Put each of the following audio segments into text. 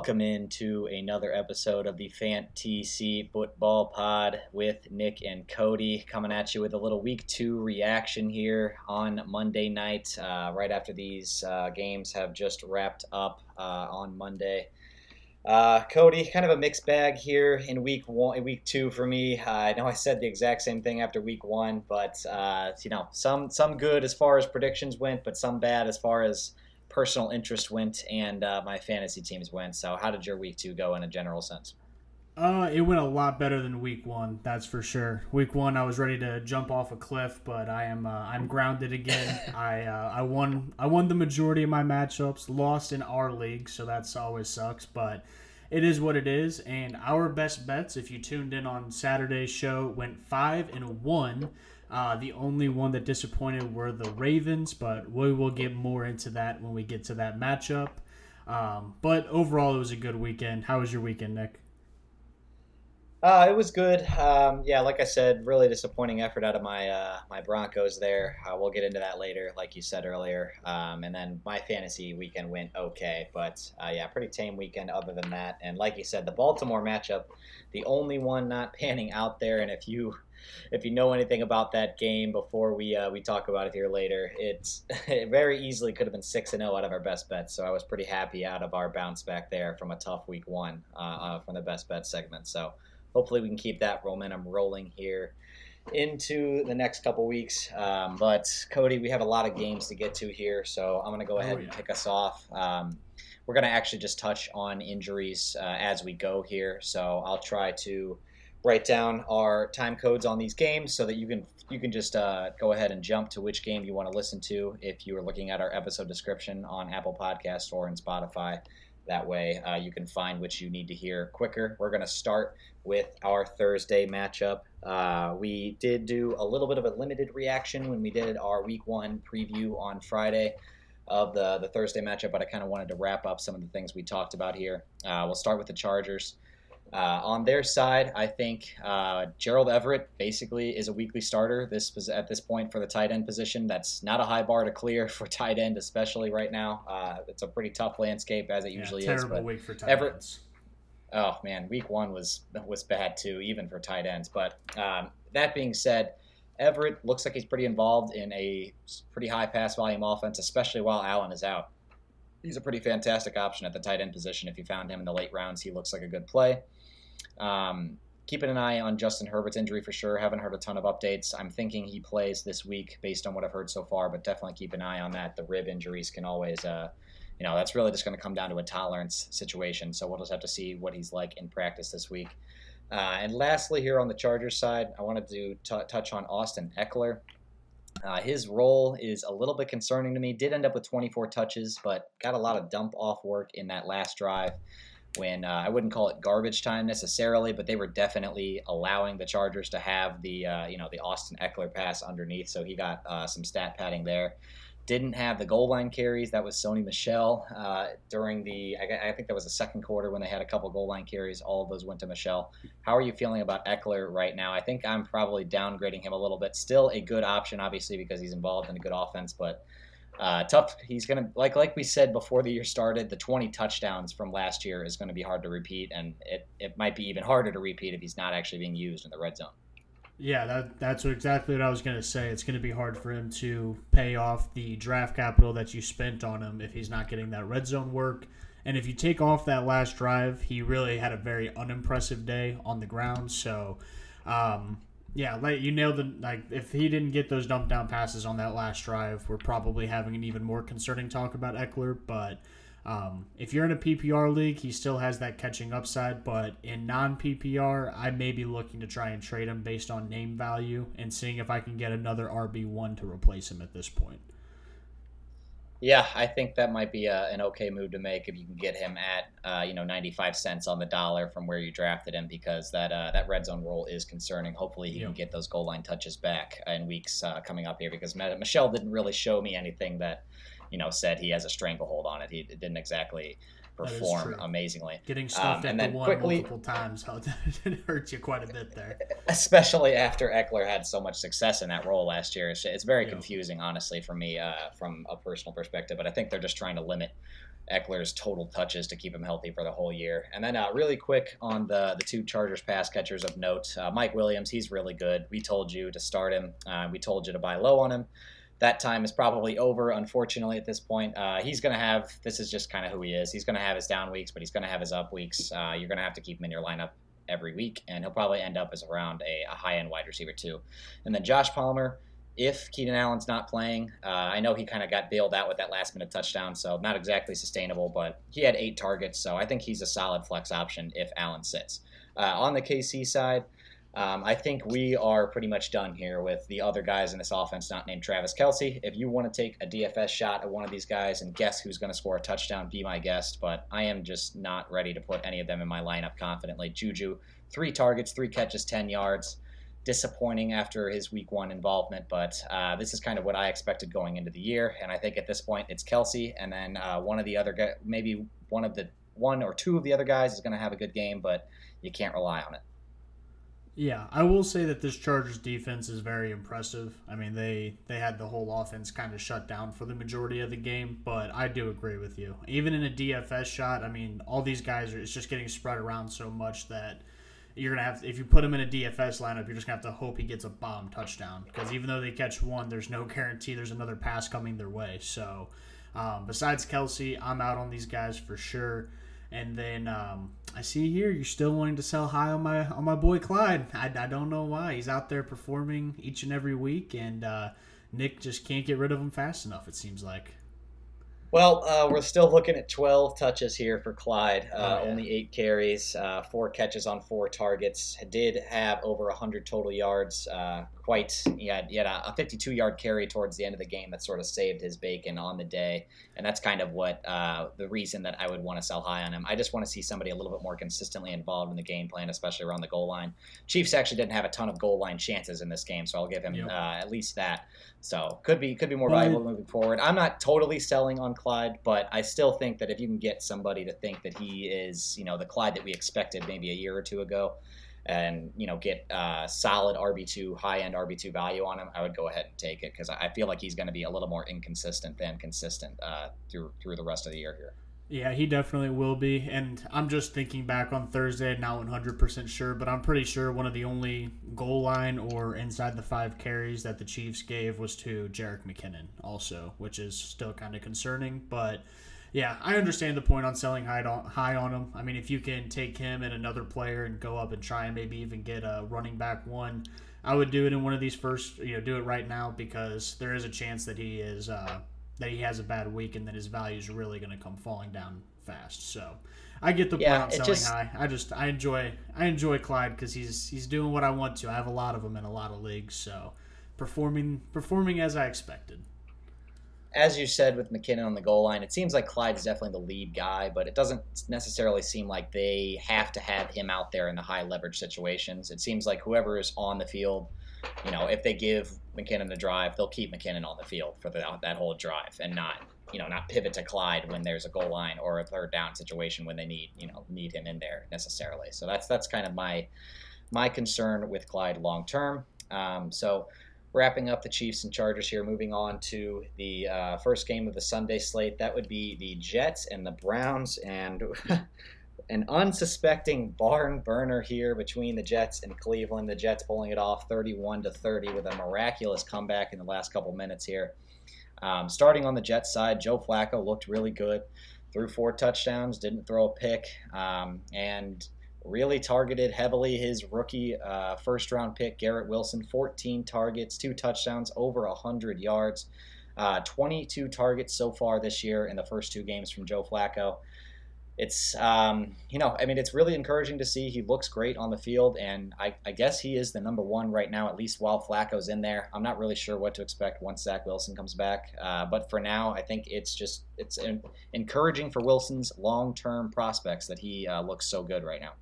Welcome into another episode of the Fantasy Football Pod with Nick and Cody coming at you with a little week two reaction here on Monday night, uh, right after these uh, games have just wrapped up uh, on Monday. Uh, Cody, kind of a mixed bag here in week one, week two for me. Uh, I know I said the exact same thing after week one, but uh, you know, some some good as far as predictions went, but some bad as far as personal interest went and uh, my fantasy teams went. So, how did your week two go in a general sense? Uh, it went a lot better than week one. That's for sure. Week one, I was ready to jump off a cliff, but I am uh, I'm grounded again. I uh, I won I won the majority of my matchups. Lost in our league, so that's always sucks. But it is what it is. And our best bets, if you tuned in on Saturday's show, went five and one. Uh, the only one that disappointed were the Ravens, but we will get more into that when we get to that matchup. Um, but overall, it was a good weekend. How was your weekend, Nick? Uh, it was good. Um, yeah, like I said, really disappointing effort out of my uh, my Broncos there. Uh, we'll get into that later, like you said earlier. Um, and then my fantasy weekend went okay, but uh, yeah, pretty tame weekend other than that. And like you said, the Baltimore matchup, the only one not panning out there. And if you if you know anything about that game before we uh, we talk about it here later, it's it very easily could have been six and zero oh out of our best bets. So I was pretty happy out of our bounce back there from a tough week one uh, uh, from the best bet segment. So hopefully we can keep that momentum rolling here into the next couple weeks. Um, but Cody, we have a lot of games to get to here, so I'm going to go ahead oh, yeah. and kick us off. Um, we're going to actually just touch on injuries uh, as we go here, so I'll try to write down our time codes on these games so that you can you can just uh, go ahead and jump to which game you want to listen to if you are looking at our episode description on Apple Podcast or in Spotify. That way, uh, you can find which you need to hear quicker. We're going to start with our Thursday matchup. Uh, we did do a little bit of a limited reaction when we did our Week One preview on Friday of the the Thursday matchup, but I kind of wanted to wrap up some of the things we talked about here. Uh, we'll start with the Chargers. Uh, on their side, I think uh, Gerald Everett basically is a weekly starter. This at this point for the tight end position. That's not a high bar to clear for tight end, especially right now. Uh, it's a pretty tough landscape as it yeah, usually terrible is. Terrible week for tight Everett, ends. Oh man, week one was was bad too, even for tight ends. But um, that being said, Everett looks like he's pretty involved in a pretty high pass volume offense, especially while Allen is out. He's a pretty fantastic option at the tight end position. If you found him in the late rounds, he looks like a good play. Um, keeping an eye on Justin Herbert's injury for sure. Haven't heard a ton of updates. I'm thinking he plays this week based on what I've heard so far, but definitely keep an eye on that. The rib injuries can always, uh, you know, that's really just going to come down to a tolerance situation. So we'll just have to see what he's like in practice this week. Uh, and lastly, here on the Chargers side, I wanted to t- touch on Austin Ekeler. Uh, his role is a little bit concerning to me. Did end up with 24 touches, but got a lot of dump off work in that last drive when uh, I wouldn't call it garbage time necessarily, but they were definitely allowing the Chargers to have the uh, you know the Austin Ekeler pass underneath, so he got uh, some stat padding there. Didn't have the goal line carries. That was Sony Michel uh, during the I, I, think that was the second quarter when they had a couple goal line carries. All of those went to Michel. How are you feeling about Ekeler right now? I think I'm probably downgrading him a little bit. Still a good option, obviously, because he's involved in a good offense, but uh, tough. He's gonna like like we said before the year started. The 20 touchdowns from last year is going to be hard to repeat, and it, it might be even harder to repeat if he's not actually being used in the red zone. Yeah, that, that's exactly what I was going to say. It's going to be hard for him to pay off the draft capital that you spent on him if he's not getting that red zone work. And if you take off that last drive, he really had a very unimpressive day on the ground. So, um, yeah, like you nailed it. Like if he didn't get those dump down passes on that last drive, we're probably having an even more concerning talk about Ekeler. But um, if you're in a PPR league, he still has that catching upside. But in non PPR, I may be looking to try and trade him based on name value and seeing if I can get another RB one to replace him at this point. Yeah, I think that might be a, an okay move to make if you can get him at uh, you know 95 cents on the dollar from where you drafted him because that uh, that red zone role is concerning. Hopefully, he can get those goal line touches back in weeks uh, coming up here because Michel didn't really show me anything that you know said he has a especially hold on it. He didn't exactly perform amazingly. Getting stuffed um, at the one quickly, multiple times it hurt you quite a bit there. Especially after Ekeler had so much success in that role last year. It's, it's very yeah. confusing, honestly, for me uh, from a personal perspective. But I think they're just trying to limit Ekeler's total touches to keep him healthy for the whole year. And then, uh, really quick on the the two Chargers pass catchers of note, uh, Mike Williams, he's really good. We told you to start him. Uh, we told you to buy low on him. That time is probably over, unfortunately, at this point. Uh, he's going to have this is just kind of who he is. He's going to have his down weeks, but he's going to have his up weeks. Uh, you're going to have to keep him in your lineup every week, and he'll probably end up as around a, a high end wide receiver too. And then Josh Palmer if Keenan Allen's not playing. Uh, I know he kind of got bailed out with that last minute touchdown, so not exactly sustainable, but he had eight targets, so I think he's a solid flex option if Allen sits. Uh, on the KC side, um, I think we are pretty much done here with the other guys in this offense not named Travis Kelce. If you want to take a DFS shot at one of these guys and guess who's going to score a touchdown, be my guest. But I am just not ready to put any of them in my lineup confidently. Juju, three targets, three catches, 10 yards disappointing after his week one involvement, but uh, this is kind of what I expected going into the year. And I think at this point it's Kelce, and then uh, one of the other guys, maybe one of the one or two of the other guys is going to have a good game, but you can't rely on it. Yeah, I will say that this Chargers defense is very impressive. I mean, they they had the whole offense kind of shut down for the majority of the game, but I do agree with you. Even in a DFS shot, I mean, all these guys are it's just getting spread around so much that you're gonna have if you put him in a DFS lineup, you're just gonna have to hope he gets a bomb touchdown because even though they catch one, there's no guarantee there's another pass coming their way. So, um, besides Kelce, I'm out on these guys for sure. And then um, I see here you're still wanting to sell high on my on my boy Clyde. I, I don't know why he's out there performing each and every week, and uh, Nick just can't get rid of him fast enough. It seems like. Well, uh, we're still looking at 12 touches here for Clyde. Uh, oh, yeah. Only eight carries, uh, four catches on four targets. Did have over 100 total yards. Quite, he had, he had a 52 yard carry towards the end of the game that sort of saved his bacon on the day. And that's kind of what uh, the reason that I would want to sell high on him. I just want to see somebody a little bit more consistently involved in the game plan, especially around the goal line. Chiefs actually didn't have a ton of goal line chances in this game, so I'll give him yep. Uh, at least that. So could be could be more valuable moving forward. I'm not totally selling on Clyde, but I still think that if you can get somebody to think that he is, you know, the Clyde that we expected maybe a year or two ago, and you know get uh, solid RB two, high end RB two value on him, I would go ahead and take it because I feel like he's going to be a little more inconsistent than consistent uh, through through the rest of the year here. Yeah, he definitely will be. And I'm just thinking back on Thursday, not 100% sure, but I'm pretty sure one of the only goal line or inside the five carries that the Chiefs gave was to Jerick McKinnon, also, which is still kind of concerning. But yeah, I understand the point on selling high on, high on him. I mean, if you can take him and another player and go up and try and maybe even get a running back one, I would do it in one of these first, you know, do it right now because there is a chance that he is. Uh, that he has a bad week and that his value is really going to come falling down fast. So I get the point on selling just, high. I just I enjoy I enjoy Clyde because he's he's doing what I want to. I have a lot of them in a lot of leagues, so performing performing as I expected. As you said with McKinnon on the goal line, it seems like Clyde is definitely the lead guy, but it doesn't necessarily seem like they have to have him out there in the high leverage situations. It seems like whoever is on the field you know, if they give McKinnon a drive, they'll keep McKinnon on the field for the, that whole drive and not, you know, not pivot to Clyde when there's a goal line or a third down situation when they need, you know, need him in there necessarily. So that's that's kind of my my concern with Clyde long term. Um, so wrapping up the Chiefs and Chargers here, moving on to the uh, first game of the Sunday slate. That would be the Jets and the Browns, and an unsuspecting barn burner here between the Jets and Cleveland. The Jets pulling it off 31 to 30 with a miraculous comeback in the last couple minutes here. Um, starting on the Jets side, Joe Flacco looked really good. Threw four touchdowns, didn't throw a pick, um, and really targeted heavily his rookie uh, first round pick, Garrett Wilson. 14 targets, two touchdowns, over 100 yards. Uh, 22 targets so far this year in the first two games from Joe Flacco it's um, you know I mean it's really encouraging to see he looks great on the field and I, I, guess he is the number one right now at least while Flacco's in there I'm not really sure what to expect once Zach Wilson comes back uh, but for now I think it's just it's encouraging for Wilson's long-term prospects that he uh, looks so good right now.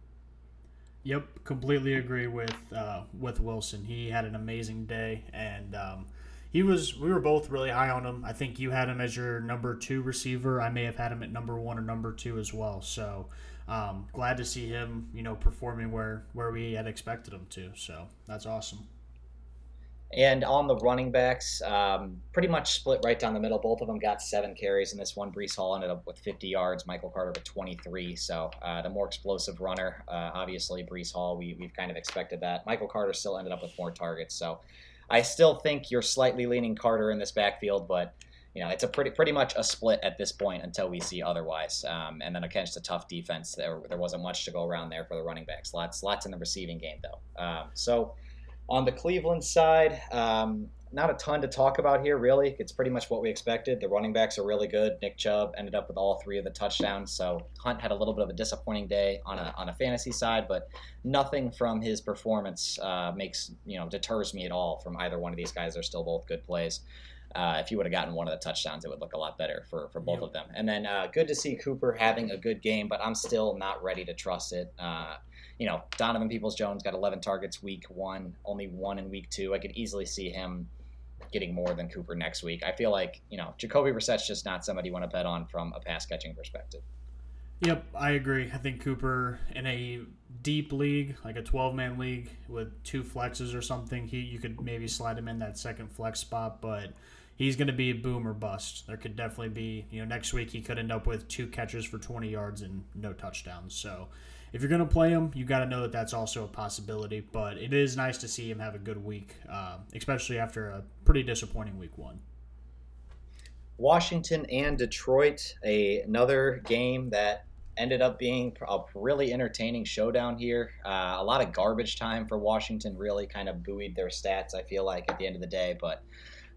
Yep, completely agree with uh, with Wilson. He had an amazing day and. Um, he was we were both really high on him. I think you had him as your number two receiver. I may have had him at number one or number two as well. So um, glad to see him, you know, performing where where we had expected him to. So that's awesome. And on the running backs, um, pretty much split right down the middle. Both of them got seven carries in this one. Breece Hall ended up with 50 yards. Michael Carter with 23. So uh, the more explosive runner, uh, obviously Breece Hall. We, we've kind of expected that. Michael Carter still ended up with more targets. So I still think you're slightly leaning Carter in this backfield, but you know, it's a pretty pretty much a split at this point until we see otherwise. Um, and then against a tough defense, there there wasn't much to go around there for the running backs. Lots lots in the receiving game though. Um, so on the Cleveland side, um, not a ton to talk about here really. It's pretty much what we expected. The running backs are really good. Nick Chubb ended up with all three of the touchdowns. So Hunt had a little bit of a disappointing day on a on a fantasy side, but nothing from his performance uh, makes you know deters me at all from either one of these guys. They're still both good plays. Uh, if you would have gotten one of the touchdowns, it would look a lot better for, for both yep. of them. And then uh, good to see Cooper having a good game, but I'm still not ready to trust it. You know, Donovan Peoples Jones got 11 targets week one, only one in week two. I could easily see him getting more than Cooper next week. I feel like, you know, Jacoby Brissett's just not somebody you want to bet on from a pass catching perspective. Yep, I agree. I think Cooper in a deep league, like a 12 man league with two flexes or something, he you could maybe slide him in that second flex spot, but he's going to be boom or bust. There could definitely be, you know, next week he could end up with two catches for 20 yards and no touchdowns. So if you're going to play him, you got to know that that's also a possibility. But it is nice to see him have a good week, uh, especially after a pretty disappointing week one. Washington and Detroit, a, another game that ended up being a really entertaining showdown here. Uh, a lot of garbage time for Washington really kind of buoyed their stats, I feel like, at the end of the day. But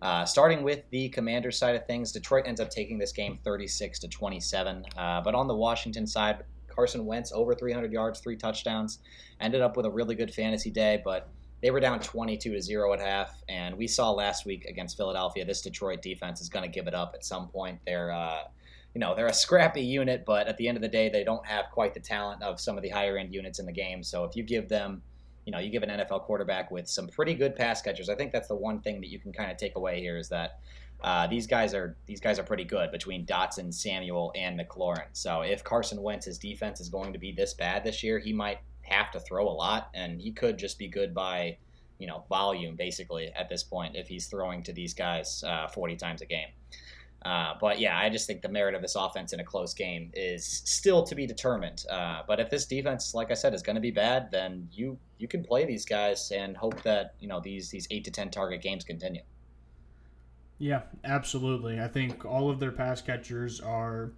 uh, starting with the Commander side of things, Detroit ends up taking this game 36 to 27. Uh, but on the Washington side, Carson Wentz over 300 yards, three touchdowns, ended up with a really good fantasy day, but they were down 22 to zero at half. And we saw last week against Philadelphia, this Detroit defense is going to give it up at some point. They're uh, you know they're a scrappy unit, but at the end of the day, they don't have quite the talent of some of the higher end units in the game. So if you give them you know, you give an NFL quarterback with some pretty good pass catchers. I think that's the one thing that you can kind of take away here is that uh, these guys are these guys are pretty good between Dotson, Samuel, and McLaurin. So if Carson Wentz's defense is going to be this bad this year, he might have to throw a lot, and he could just be good by you know volume basically at this point if he's throwing to these guys uh, 40 times a game. Uh, but yeah, I just think the merit of this offense in a close game is still to be determined. Uh, but if this defense, like I said, is going to be bad, then you you can play these guys and hope that you know these these eight to ten target games continue. Yeah, absolutely. I think all of their pass catchers are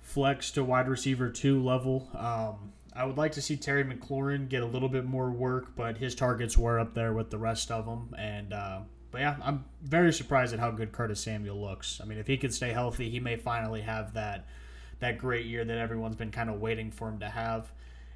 flex to wide receiver two level. Um, I would like to see Terry McLaurin get a little bit more work, but his targets were up there with the rest of them, and uh, but yeah, I'm very surprised at how good Curtis Samuel looks. I mean, if he can stay healthy, he may finally have that that great year that everyone's been kind of waiting for him to have.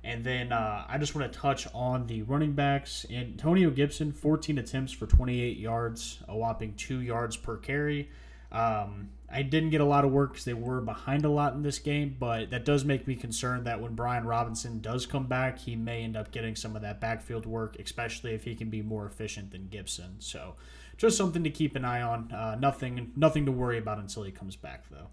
And then uh, I just want to touch on the running backs. Antonio Gibson, 14 attempts for 28 yards, a whopping two yards per carry. Um, I didn't get a lot of work because they were behind a lot in this game, but that does make me concerned that when Brian Robinson does come back, he may end up getting some of that backfield work, especially if he can be more efficient than Gibson. So just something to keep an eye on. Uh, nothing, nothing to worry about until he comes back, though.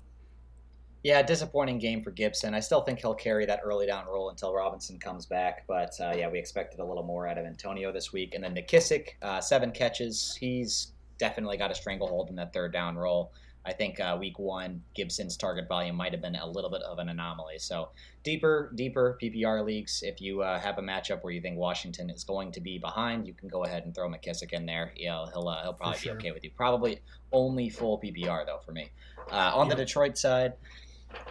Yeah, disappointing game for Gibson. I still think he'll carry that early down role until Robinson comes back. But uh, yeah, we expected a little more out of Antonio this week. And then McKissic, uh, seven catches. He's definitely got a stranglehold in that third down role. I think uh, week one, Gibson's target volume might have been a little bit of an anomaly. So deeper, deeper PPR leagues, if you uh, have a matchup where you think Washington is going to be behind, you can go ahead and throw McKissic in there. You know, he'll uh, he'll probably sure. be okay with you. Probably only full PPR though for me. Uh, on the Detroit side.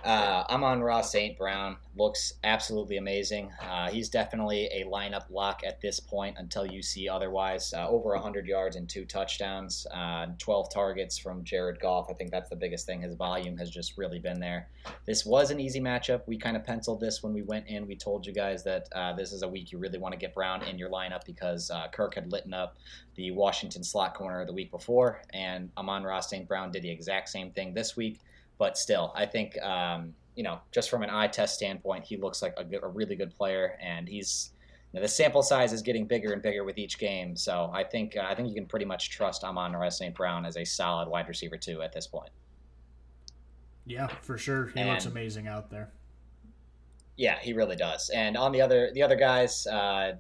Uh, Amon-Ra St. Brown looks absolutely amazing. Uh, he's definitely a lineup lock at this point until you see otherwise. Uh, over 100 yards and two touchdowns, uh, 12 targets from Jared Goff. I think that's the biggest thing. His volume has just really been there. This was an easy matchup. We kind of penciled this when we went in. We told you guys that uh, this is a week you really want to get Brown in your lineup because uh, Kirk had lit up the Washington slot corner the week before, and Amon Ross St. Brown did the exact same thing this week. But still, I think um, you know, just from an eye test standpoint, he looks like a, good, a really good player, and he's you know, the sample size is getting bigger and bigger with each game. So I think uh, I think you can pretty much trust Amon-Ra St. Brown as a solid wide receiver too at this point. Yeah, for sure, he and, looks amazing out there. Yeah, he really does. And on the other the other guys, uh,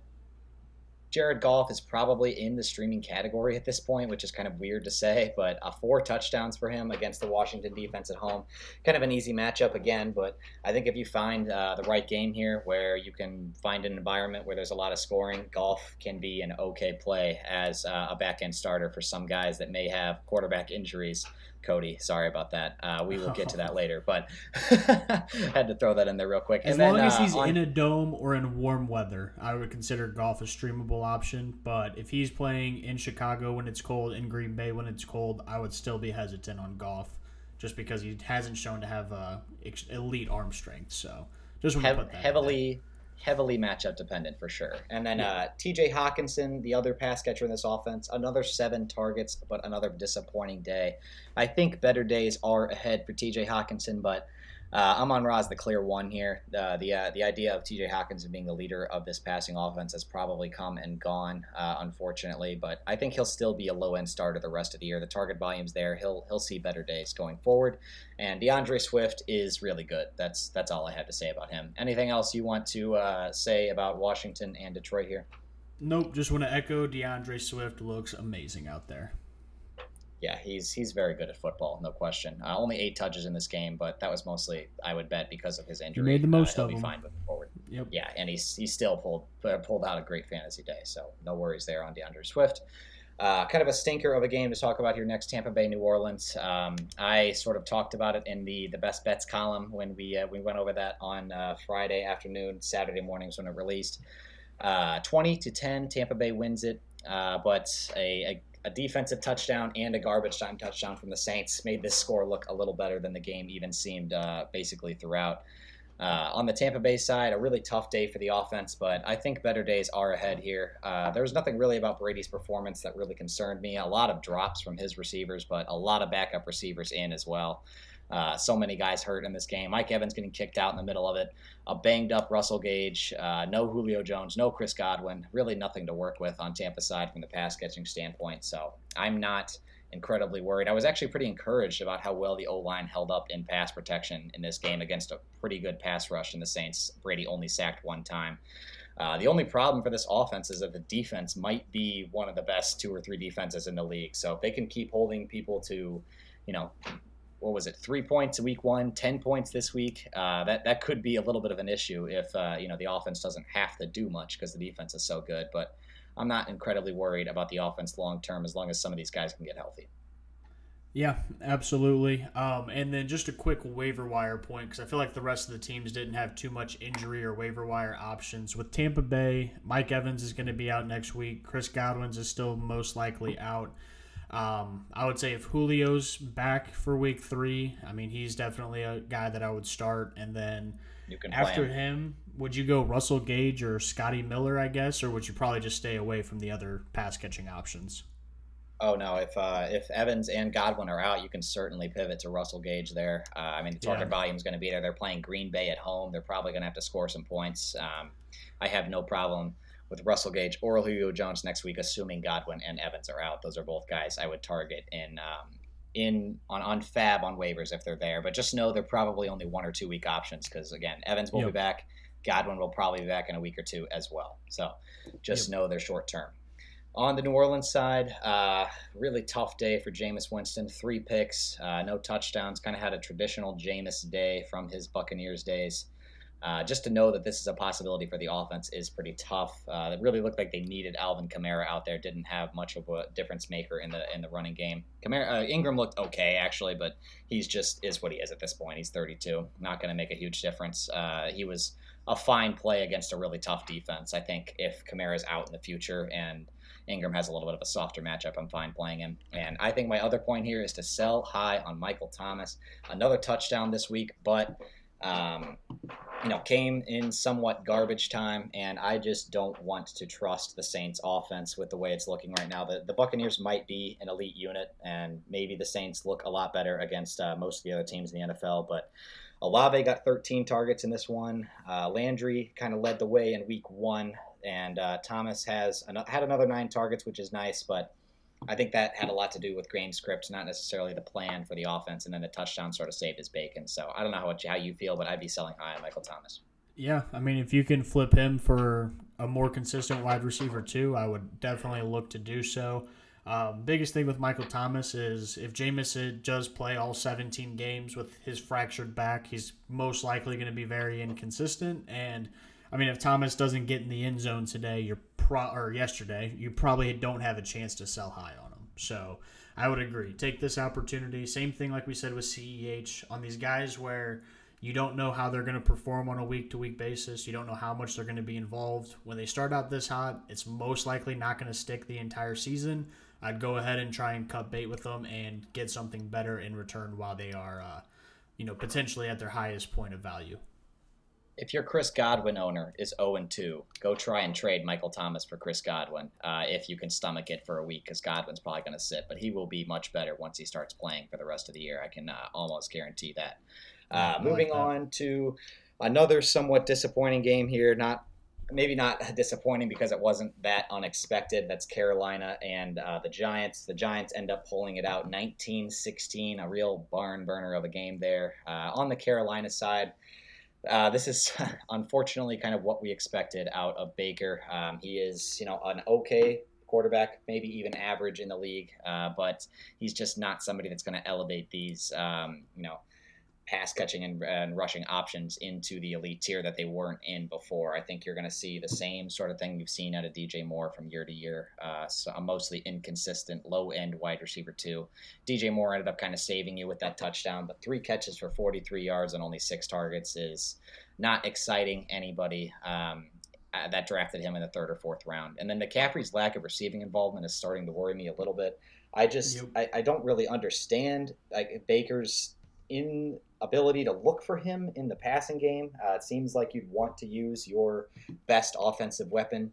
Jared Goff is probably in the streaming category at this point, which is kind of weird to say, but uh, four touchdowns for him against the Washington defense at home. Kind of an easy matchup again, but I think if you find uh, the right game here where you can find an environment where there's a lot of scoring, Goff can be an okay play as uh, a back end starter for some guys that may have quarterback injuries. Cody. Sorry about that. Uh, we will get to that later, but had to throw that in there real quick. As and long then, as uh, he's on... in a dome or in warm weather, I would consider Goff a streamable option. But if he's playing in Chicago when it's cold, in Green Bay when it's cold, I would still be hesitant on Goff, just because he hasn't shown to have uh, elite arm strength. So just want to put that heavily heavily matchup dependent for sure. And then uh, T.J. Hockenson, the other pass catcher in this offense, another seven targets, but another disappointing day. I think better days are ahead for T.J. Hockenson, but uh, Amon Ra is the clear one here. Uh, the uh, the idea of T.J. Hockenson being the leader of this passing offense has probably come and gone, uh, unfortunately. But I think he'll still be a low end starter the rest of the year. The target volume's there. He'll he'll see better days going forward. And DeAndre Swift is really good. That's that's all I have to say about him. Anything else you want to uh, say about Washington and Detroit here? Nope. Just want to echo DeAndre Swift looks amazing out there yeah, he's he's very good at football, no question. Uh, only eight touches in this game, but that was mostly, I would bet, because of his injury. He made the most uh, of them. fine moving forward. Yep. Yeah, and he's he still pulled uh, pulled out a great fantasy day, so no worries there on DeAndre Swift. Uh, kind of a stinker of a game to talk about here next, Tampa Bay, New Orleans. Um, I sort of talked about it in the the best bets column when we uh, we went over that on uh, Friday afternoon, Saturday mornings when it released. Twenty to ten, Tampa Bay wins it, but a, a a defensive touchdown and a garbage time touchdown from the Saints made this score look a little better than the game even seemed uh, basically throughout. Uh, on the Tampa Bay side, a really tough day for the offense, but I think better days are ahead here. Uh, there was nothing really about Brady's performance that really concerned me. A lot of drops from his receivers, but a lot of backup receivers in as well. Uh, so many guys hurt in this game. Mike Evans getting kicked out in the middle of it. A banged up Russell Gage. Uh, no Julio Jones. No Chris Godwin. Really nothing to work with on Tampa side from the pass catching standpoint. So I'm not incredibly worried. I was actually pretty encouraged about how well the O line held up in pass protection in this game against a pretty good pass rush in the Saints. Brady only sacked one time. Uh, the only problem for this offense is that the defense might be one of the best two or three defenses in the league. So if they can keep holding people to, you know, what was it, three points week one, 10 points this week. Uh, that, that could be a little bit of an issue if, uh, you know, the offense doesn't have to do much because the defense is so good. But I'm not incredibly worried about the offense long term as long as some of these guys can get healthy. Yeah, absolutely. Um, and then just a quick waiver wire point because I feel like the rest of the teams didn't have too much injury or waiver wire options. With Tampa Bay, Mike Evans is going to be out next week. Chris Godwin's is still most likely out. Um, I would say if Julio's back for week three, I mean, he's definitely a guy that I would start. And then after him. him. would you go Russell Gage or Scotty Miller, I guess, or would you probably just stay away from the other pass catching options? Oh no! If uh, if Evans and Godwin are out, you can certainly pivot to Russell Gage there. Uh, I mean, the target yeah. volume is going to be there. They're playing Green Bay at home. They're probably going to have to score some points. Um, I have no problem with Russell Gage or Julio Jones next week, assuming Godwin and Evans are out. Those are both guys I would target in um, in on on FAAB on waivers if they're there. But just know they're probably only one or two week options because again, Evans will yep. be back. Godwin will probably be back in a week or two as well. So just yep. know they're short term. On the New Orleans side, uh, really tough day for Jameis Winston. Three picks, uh, no touchdowns. Kind of had a traditional Jameis day from his Buccaneers days. Uh, just to know that this is a possibility for the offense is pretty tough. Uh, it really looked like they needed Alvin Kamara out there. Didn't have much of a difference maker in the in the running game. Kamara, uh, Ingram looked okay actually, but he's just is what he is at this point. He's 32, not going to make a huge difference. Uh, he was a fine play against a really tough defense. I think if Kamara's out in the future and Ingram has a little bit of a softer matchup. I'm fine playing him. And I think my other point here is to sell high on Michael Thomas. Another touchdown this week, but um, you know, came in somewhat garbage time, and I just don't want to trust the Saints' offense with the way it's looking right now. The, the Buccaneers might be an elite unit, and maybe the Saints look a lot better against uh, most of the other teams in the NFL, but Olave got 13 targets in this one. Uh, Landry kind of led the way in week one, and uh, Thomas has an- had another nine targets, which is nice, but I think that had a lot to do with game script, not necessarily the plan for the offense, and then the touchdown sort of saved his bacon. So I don't know how, how you feel, but I'd be selling high on Michael Thomas. Yeah, I mean, if you can flip him for a more consistent wide receiver too, I would definitely look to do so. Um, biggest thing with Michael Thomas is if Jameis does play all 17 games with his fractured back, he's most likely going to be very inconsistent. And I mean, if Thomas doesn't get in the end zone today, you're pro or yesterday, you probably don't have a chance to sell high on them. So I would agree. Take this opportunity. Same thing like we said with CEH on these guys where you don't know how they're going to perform on a week to week basis. You don't know how much they're going to be involved. When they start out this hot, it's most likely not going to stick the entire season. I'd go ahead and try and cut bait with them and get something better in return while they are, uh, you know, potentially at their highest point of value. If your Chris Godwin owner is 0 and 2, go try and trade Michael Thomas for Chris Godwin uh, if you can stomach it for a week because Godwin's probably going to sit, but he will be much better once he starts playing for the rest of the year. I can uh, almost guarantee that. Uh, moving like that. on to another somewhat disappointing game here. Not maybe not disappointing because it wasn't that unexpected. That's Carolina and uh, the Giants. The Giants end up pulling it out 19 16, a real barn burner of a game there. Uh, on the Carolina side, uh, this is unfortunately kind of what we expected out of Baker. Um, he is, you know, an okay quarterback, maybe even average in the league, uh, but he's just not somebody that's going to elevate these, um, you know, pass catching and, and, rushing options into the elite tier that they weren't in before. I think you're going to see the same sort of thing you've seen out of DJ Moore from year to year. Uh, so a mostly inconsistent low end wide receiver too. DJ Moore ended up kind of saving you with that touchdown, but three catches for 43 yards and only six targets is not exciting anybody. Um, uh, that drafted him in the third or fourth round. And then McCaffrey's lack of receiving involvement is starting to worry me a little bit. I just yep. I, I don't really understand like Baker's inability to look for him in the passing game. Uh, it seems like you'd want to use your best offensive weapon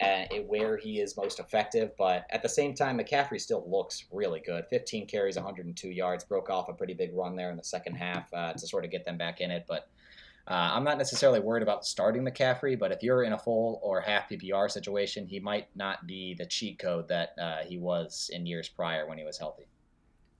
uh, where he is most effective. But at the same time, McCaffrey still looks really good. 15 carries, 102 yards, broke off a pretty big run there in the second half uh, to sort of get them back in it. But uh, I'm not necessarily worried about starting McCaffrey, but if you're in a full or half PPR situation, he might not be the cheat code that uh, he was in years prior when he was healthy.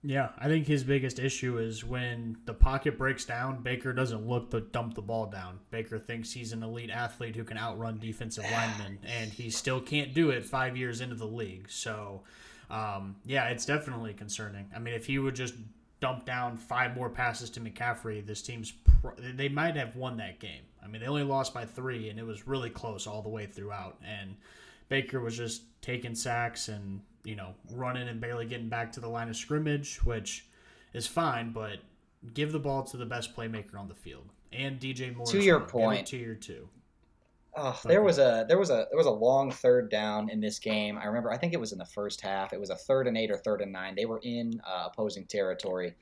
Yeah, I think his biggest issue is when the pocket breaks down, Baker doesn't look to dump the ball down. Baker thinks he's an elite athlete who can outrun defensive linemen, and he still can't do it five years into the league. So, um, yeah, it's definitely concerning. I mean, if he would just dump down five more passes to McCaffrey, this team's they might have won that game. I mean, they only lost by three, and it was really close all the way throughout. And Baker was just taking sacks and you know, running and barely getting back to the line of scrimmage, which is fine, but give the ball to the best playmaker on the field. And DJ Moore. To your point. To your two. Oh, there was a there was a there was a long third down in this game. I remember. I think it was in the first half. It was a third and eight or third and nine. They were in uh, opposing territory,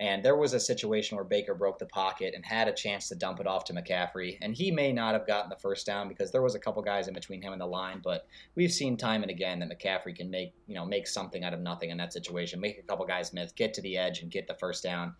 and there was a situation where Baker broke the pocket and had a chance to dump it off to McCaffrey. And he may not have gotten the first down because there was a couple guys in between him and the line. But we've seen time and again that McCaffrey can make, you know, make something out of nothing in that situation, make a couple guys miss, get to the edge and get the first down.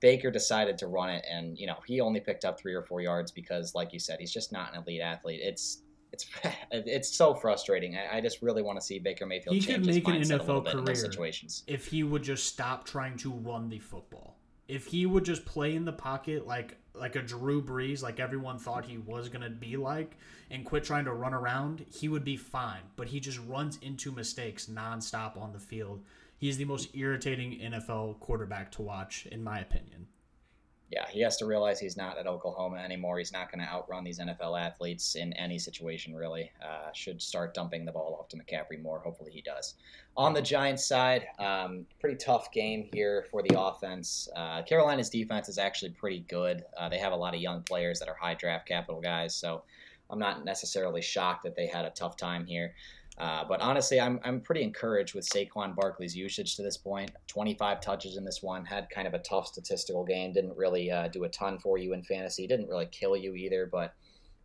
Baker decided to run it, and you know he only picked up three or four yards because, like you said, he's just not an elite athlete. It's it's it's so frustrating. I, I, just really want to see Baker Mayfield he change could make his an NFL career situations. if he would just stop trying to run the football. If he would just play in the pocket like like a Drew Brees, like everyone thought he was gonna be like, and quit trying to run around, he would be fine. But he just runs into mistakes nonstop on the field. He's the most irritating NFL quarterback to watch, in my opinion yeah, he has to realize he's not at Oklahoma anymore. He's not going to outrun these NFL athletes in any situation, really. Uh, should start dumping the ball off to McCaffrey more. Hopefully, he does. On the Giants side, um, pretty tough game here for the offense. Uh, Carolina's defense is actually pretty good. Uh, they have a lot of young players that are high draft capital guys, so I'm not necessarily shocked that they had a tough time here. Uh, but honestly, I'm, I'm pretty encouraged with Saquon Barkley's usage to this point. 25 touches in this one, had kind of a tough statistical game. Didn't really uh, do a ton for you in fantasy. Didn't really kill you either, but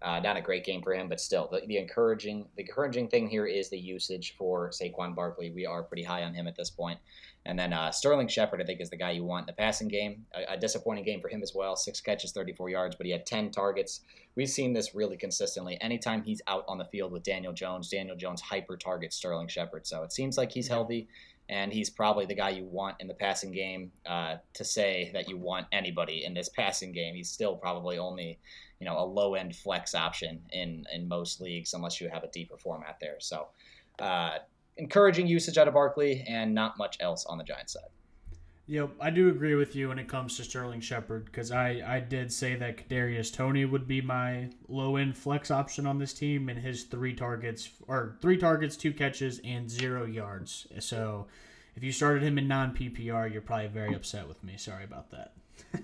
uh, not a great game for him. But still, the, the, encouraging the encouraging thing here is the usage for Saquon Barkley. We are pretty high on him at this point. And then uh, Sterling Shepard, I think, is the guy you want in the passing game. A, a, disappointing game for him as well. Six catches, 34 yards, but he had 10 targets. We've seen this really consistently. Anytime he's out on the field with Daniel Jones, Daniel Jones hyper targets Sterling Shepard. So it seems like he's healthy. and he's probably the guy you want in the passing game. Uh, to say that you want anybody in this passing game, he's still probably only, you know, a low end flex option in in most leagues unless you have a deeper format there. So, uh, encouraging usage out of Barkley and not much else on the Giants side. Yep, I do agree with you when it comes to Sterling Shepard because I, I did say that Kadarius Toney would be my low end flex option on this team, and his three targets or three targets, two catches, and zero yards. So, if you started him in non PPR, you're probably very upset with me. Sorry about that.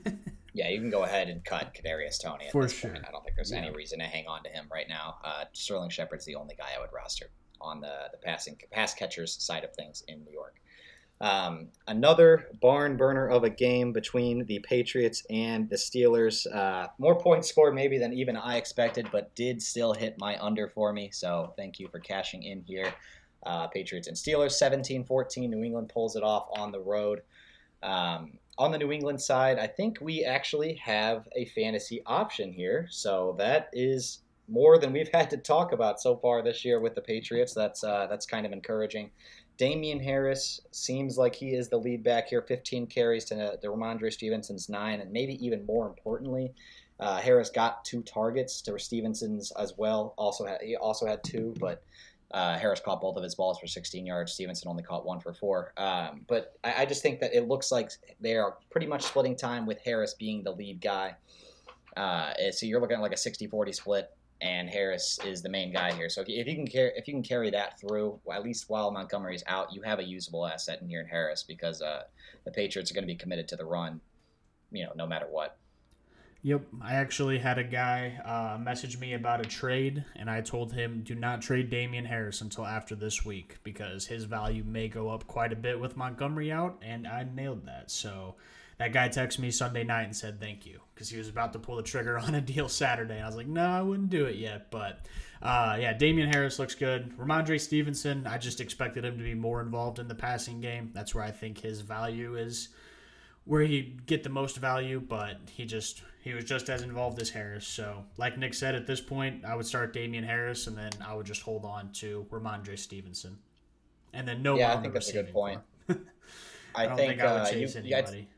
yeah, you can go ahead and cut Kadarius Toney for sure. Point. I don't think there's yeah. any reason to hang on to him right now. Uh, Sterling Shepard's the only guy I would roster on the the passing pass catchers side of things in New York. Um, another barn burner of a game between the Patriots and the Steelers. Uh, more points scored maybe than even I expected, but did still hit my under for me. So thank you for cashing in here. Uh, Patriots and Steelers 17 14. New England pulls it off on the road. Um, on the New England side, I think we actually have a fantasy option here. So that is more than we've had to talk about so far this year with the Patriots. That's uh, that's kind of encouraging. Damien Harris seems like he is the lead back here. 15 carries to, to Rhamondre Stevenson's nine, and maybe even more importantly, uh, Harris got two targets to Stevenson's as well. Also had he also had two, but uh, Harris caught both of his balls for 16 yards. Stevenson only caught one for four. Um, but I, I, just think that it looks like they are pretty much splitting time with Harris being the lead guy. Uh, so you're looking at like a 60-40 split and Harris is the main guy here. So if you can carry if you can carry that through, at least while Montgomery's out, you have a usable asset in here in Harris because uh, the Patriots are going to be committed to the run, you know, no matter what. Yep, I actually had a guy uh, message me about a trade, and I told him do not trade Damien Harris until after this week because his value may go up quite a bit with Montgomery out, and I nailed that. So that guy texted me Sunday night and said thank you because he was about to pull the trigger on a deal Saturday. And I was like, no, I wouldn't do it yet. But uh, yeah, Damien Harris looks good. Rhamondre Stevenson, I just expected him to be more involved in the passing game. That's where I think his value is, where he get the most value. But he just he was just as involved as Harris. So like Nick said, at this point, I would start Damien Harris and then I would just hold on to Rhamondre Stevenson, and then no. Yeah, I think that's a good point. I, I, don't think, think I would uh, chase you, anybody.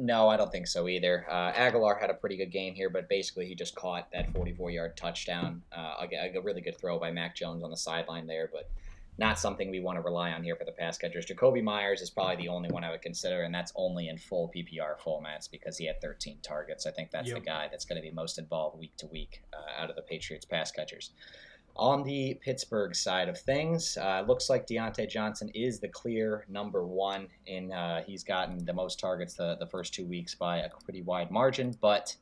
No, I don't think so either. Uh, Agholor had a pretty good game here, but basically he just caught that 44 yard touchdown. Uh, a, a, really good throw by Mac Jones on the sideline there, but not something we want to rely on here for the pass catchers. Jakobi Meyers is probably the only one I would consider, and that's only in full PPR formats because he had 13 targets. I think that's yep. the guy that's going to be most involved week to week uh, out of the Patriots pass catchers. On the Pittsburgh side of things, uh, looks like Diontae Johnson is the clear number one, and uh, he's gotten the most targets the, the first two weeks by a pretty wide margin. But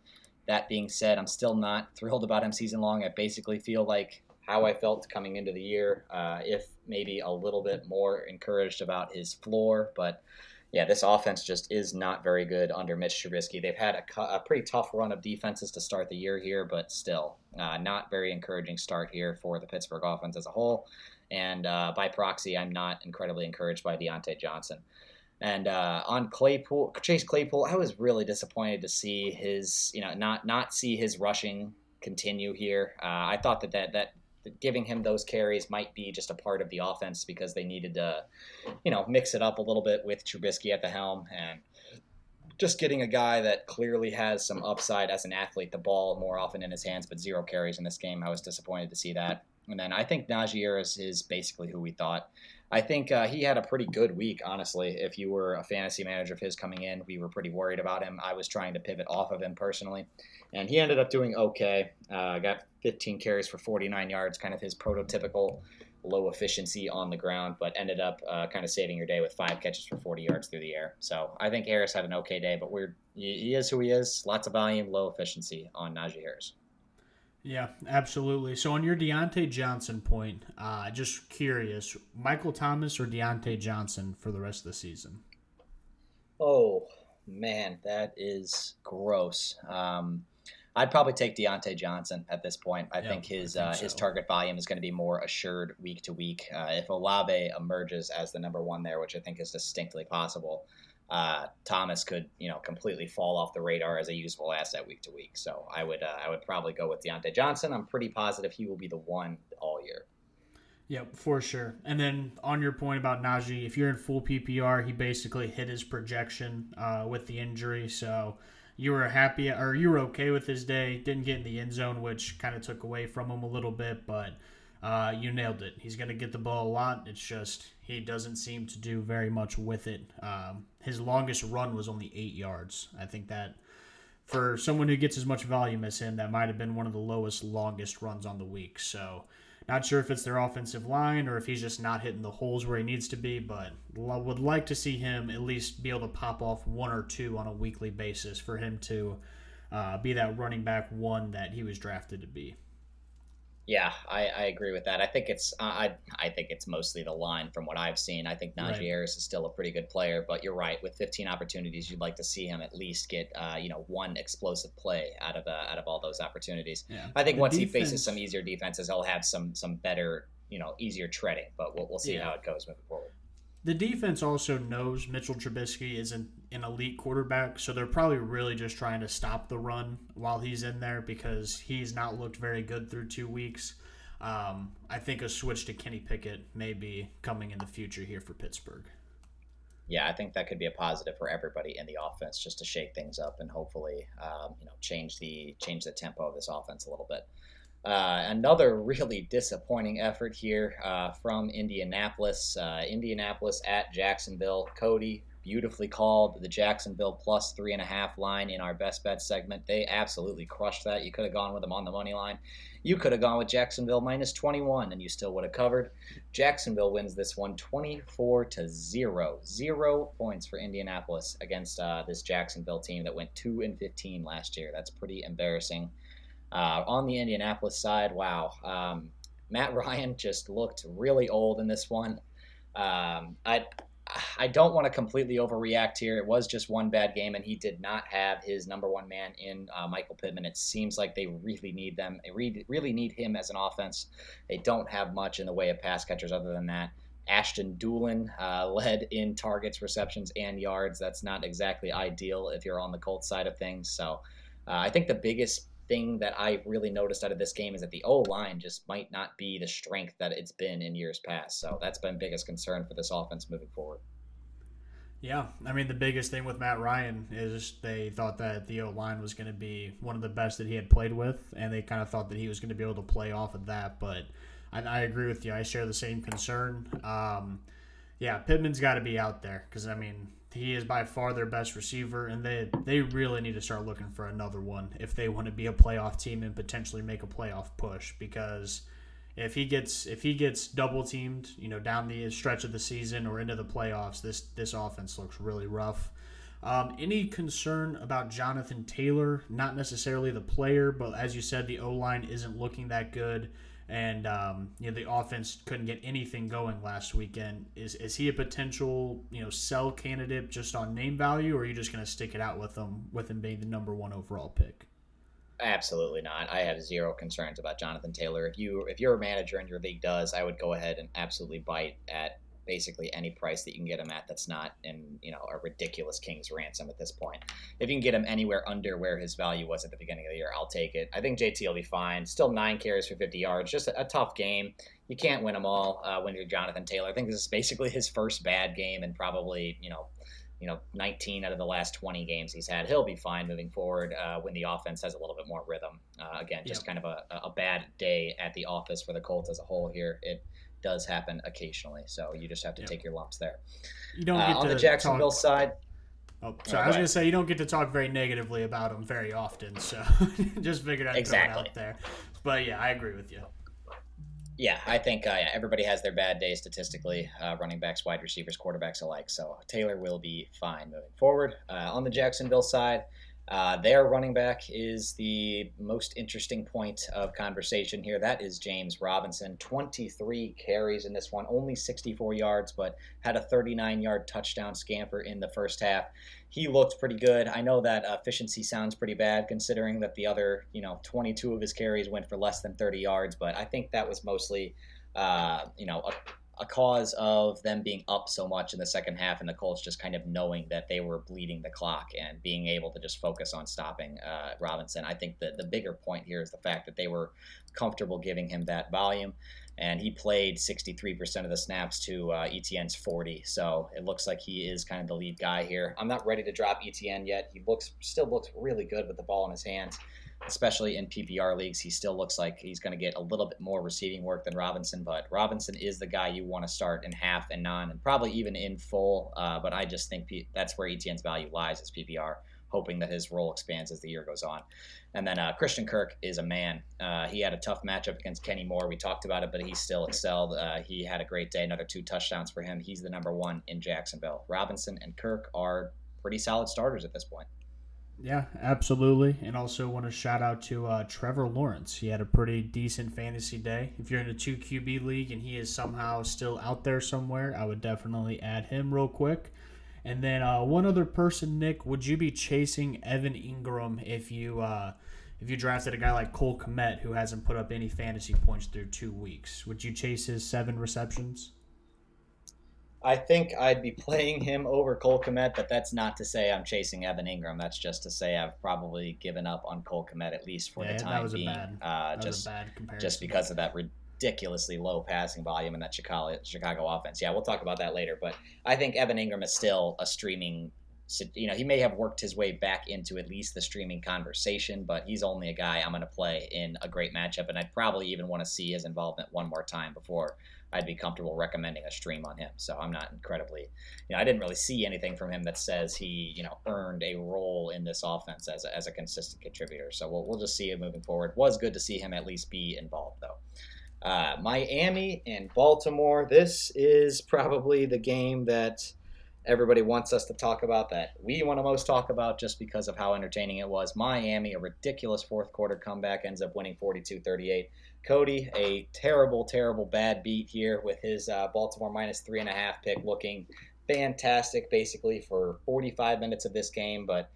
that being said, I'm still not thrilled about him season long. I basically feel like how I felt coming into the year, uh, if maybe a little bit more encouraged about his floor, but yeah, this offense just is not very good under Mitch Trubisky. They've had a, a pretty tough run of defenses to start the year here, but still, uh, not very encouraging start here for the Pittsburgh offense as a whole. And uh, by proxy, I'm not incredibly encouraged by Diontae Johnson. And uh, on Claypool, Chase Claypool, I was really disappointed to see his, you know, not not see his rushing continue here. Uh, I thought that that that giving him those carries might be just a part of the offense because they needed to, you know, mix it up a little bit with Trubisky at the helm and just getting a guy that clearly has some upside as an athlete, the ball more often in his hands, but zero carries in this game. I was disappointed to see that. And then I think Najee Harris is basically who we thought. I think uh, he had a pretty good week, honestly. If you were a fantasy manager of his coming in, we were pretty worried about him. I was trying to pivot off of him personally, and he ended up doing okay. Uh, got 15 carries for 49 yards, kind of his prototypical low efficiency on the ground, but ended up uh, kind of saving your day with five catches for 40 yards through the air. So I think Harris had an okay day, but we're he is who he is. Lots of volume, low efficiency on Najee Harris. Yeah, absolutely. So on your Diontae Johnson point, uh, just curious, Michael Thomas or Diontae Johnson for the rest of the season? Oh man, that is gross. Um, I'd probably take Diontae Johnson at this point. I think his I think uh, so. his target volume is going to be more assured week to week. Uh, if Olave emerges as the number one there, which I think is distinctly possible, uh, Thomas could you know completely fall off the radar as a usable asset week to week. So I would uh, I would probably go with Diontae Johnson. I'm pretty positive he will be the one all year. Yep, for sure. And then on your point about Najee, if you're in full PPR, he basically hit his projection uh, with the injury. So you were happy or you were okay with his day. Didn't get in the end zone, which kind of took away from him a little bit, but uh, you nailed it. He's going to get the ball a lot. It's just he doesn't seem to do very much with it. Um, his longest run was only eight yards. I think that for someone who gets as much volume as him, that might have been one of the lowest, longest runs on the week. So not sure if it's their offensive line or if he's just not hitting the holes where he needs to be, but would like to see him at least be able to pop off one or two on a weekly basis for him to uh, be that running back one that he was drafted to be. Yeah, I, I agree with that. I think it's I I think it's mostly the line from what I've seen. I think Najee right. Harris is still a pretty good player, but you're right. With 15 opportunities, you'd like to see him at least get uh, you know one explosive play out of uh, out of all those opportunities. Yeah. I think the once defense... he faces some easier defenses, he'll have some some better you know easier treading. But we'll we'll see yeah. how it goes moving forward. The defense also knows Mitchell Trubisky isn't an elite quarterback, so they're probably really just trying to stop the run while he's in there because he's not looked very good through two weeks. Um, I think a switch to Kenny Pickett may be coming in the future here for Pittsburgh. Yeah, I think that could be a positive for everybody in the offense, just to shake things up and hopefully, um, you know, change the change the tempo of this offense a little bit. Uh, another really disappointing effort here uh, from Indianapolis. Uh, Indianapolis at Jacksonville. Cody beautifully called the Jacksonville plus three and a half line in our best bet segment. They absolutely crushed that. You could have gone with them on the money line. You could have gone with Jacksonville minus 21 and you still would have covered. Jacksonville wins this one 24 to 0. Zero points for Indianapolis against uh, this Jacksonville team that went 2 and 15 last year. That's pretty embarrassing. Uh, on the Indianapolis side, wow. Um, Matt Ryan just looked really old in this one. Um, I I don't want to completely overreact here. It was just one bad game, and he did not have his number one man in uh, Michael Pittman. It seems like they really need them. They re- really need him as an offense. They don't have much in the way of pass catchers other than that. Ashton Dulin uh, led in targets, receptions, and yards. That's not exactly ideal if you're on the Colts side of things. So uh, I think the biggest thing that I really noticed out of this game is that the O line just might not be the strength that it's been in years past. So that's been biggest concern for this offense moving forward. Yeah, I mean the biggest thing with Matt Ryan is they thought that the O line was going to be one of the best that he had played with, and they kind of thought that he was going to be able to play off of that. But I, I agree with you. I share the same concern. Um, yeah, Pittman's got to be out there because I mean he is by far their best receiver, and they they really need to start looking for another one if they want to be a playoff team and potentially make a playoff push. Because if he gets if he gets double teamed, you know, down the stretch of the season or into the playoffs, this this offense looks really rough. Um, any concern about Jonathan Taylor? Not necessarily the player, but as you said, the O line isn't looking that good and um, you know the offense couldn't get anything going last weekend. Is is he a potential you know sell candidate just on name value, or are you just going to stick it out with him with him being the number one overall pick? Absolutely not. I have zero concerns about Jonathan Taylor. If you if you're a manager and your league does, I would go ahead and absolutely bite at basically any price that you can get him at that's not in you know a ridiculous king's ransom at this point. If you can get him anywhere under where his value was at the beginning of the year, I'll take it. I think JT will be fine. Still nine carries for 50 yards, just a, a tough game. You can't win them all uh, when you're Jonathan Taylor. I think this is basically his first bad game and probably you know you know 19 out of the last 20 games he's had he'll be fine moving forward uh, when the offense has a little bit more rhythm uh, again just yep. kind of a, a bad day at the office for the colts as a whole here it does happen occasionally. So you just have to take your lumps there. You don't uh, get on the Jacksonville talk... side. Oh, sorry. I was going to say you don't get to talk very negatively about them very often, so just figured I'd exactly. out there. But yeah, I agree with you. Yeah, I think uh, yeah, everybody has their bad days statistically, uh, running backs, wide receivers, quarterbacks alike. So Taylor will be fine moving forward. Uh, on the Jacksonville side, uh, their running back is the most interesting point of conversation here. That is James Robinson. 23 carries in this one, only 64 yards, but had a 39 yard touchdown scamper in the first half. He looked pretty good. I know that efficiency sounds pretty bad considering that the other, you know, 22 of his carries went for less than 30 yards, but I think that was mostly, uh, you know, a a cause of them being up so much in the second half and the Colts just kind of knowing that they were bleeding the clock and being able to just focus on stopping uh, Robinson. I think that the bigger point here is the fact that they were comfortable giving him that volume. And he played 63% of the snaps to uh, ETN's 40, so it looks like he is kind of the lead guy here. I'm not ready to drop ETN yet. He looks still looks really good with the ball in his hands especially in PPR leagues. He still looks like he's going to get a little bit more receiving work than Robinson, but Robinson is the guy you want to start in half and non, and probably even in full. Uh, but I just think P- that's where ETN's value lies as PPR, hoping that his role expands as the year goes on. And then uh, Christian Kirk is a man. Uh, he had a tough matchup against Kenny Moore. We talked about it, but he still excelled. Uh, he had a great day, another two touchdowns for him. He's the number one in Jacksonville. Robinson and Kirk are pretty solid starters at this point. Yeah, absolutely. And also want to shout out to uh, Trevor Lawrence. He had a pretty decent fantasy day. If you're in a 2 QB league and he is somehow still out there somewhere, I would definitely add him real quick. And then uh, one other person, Nick, would you be chasing Evan Engram if you uh, if you drafted a guy like Cole Kmet who hasn't put up any fantasy points through two weeks? Would you chase his seven receptions? I think I'd be playing him over Cole Kmet, but that's not to say I'm chasing Evan Engram. That's just to say I've probably given up on Cole Kmet at least for yeah, the time being. Bad, uh, just, just because of that ridiculously low passing volume in that Chicago Chicago offense. Yeah, we'll talk about that later. But I think Evan Engram is still a streaming. You know, he may have worked his way back into at least the streaming conversation, but he's only a guy I'm going to play in a great matchup, and I'd probably even want to see his involvement one more time before I'd be comfortable recommending a stream on him. So I'm not incredibly, you know, I didn't really see anything from him that says he, you know, earned a role in this offense as a, as a consistent contributor. So we'll, we'll just see it moving forward. Was good to see him at least be involved, though. Uh, Miami and Baltimore. This is probably the game that everybody wants us to talk about that we want to most talk about just because of how entertaining it was. Miami, a ridiculous fourth quarter comeback, ends up winning 42 38. Cody, a terrible, terrible bad beat here with his uh, Baltimore minus three and a half pick looking fantastic basically for 45 minutes of this game. But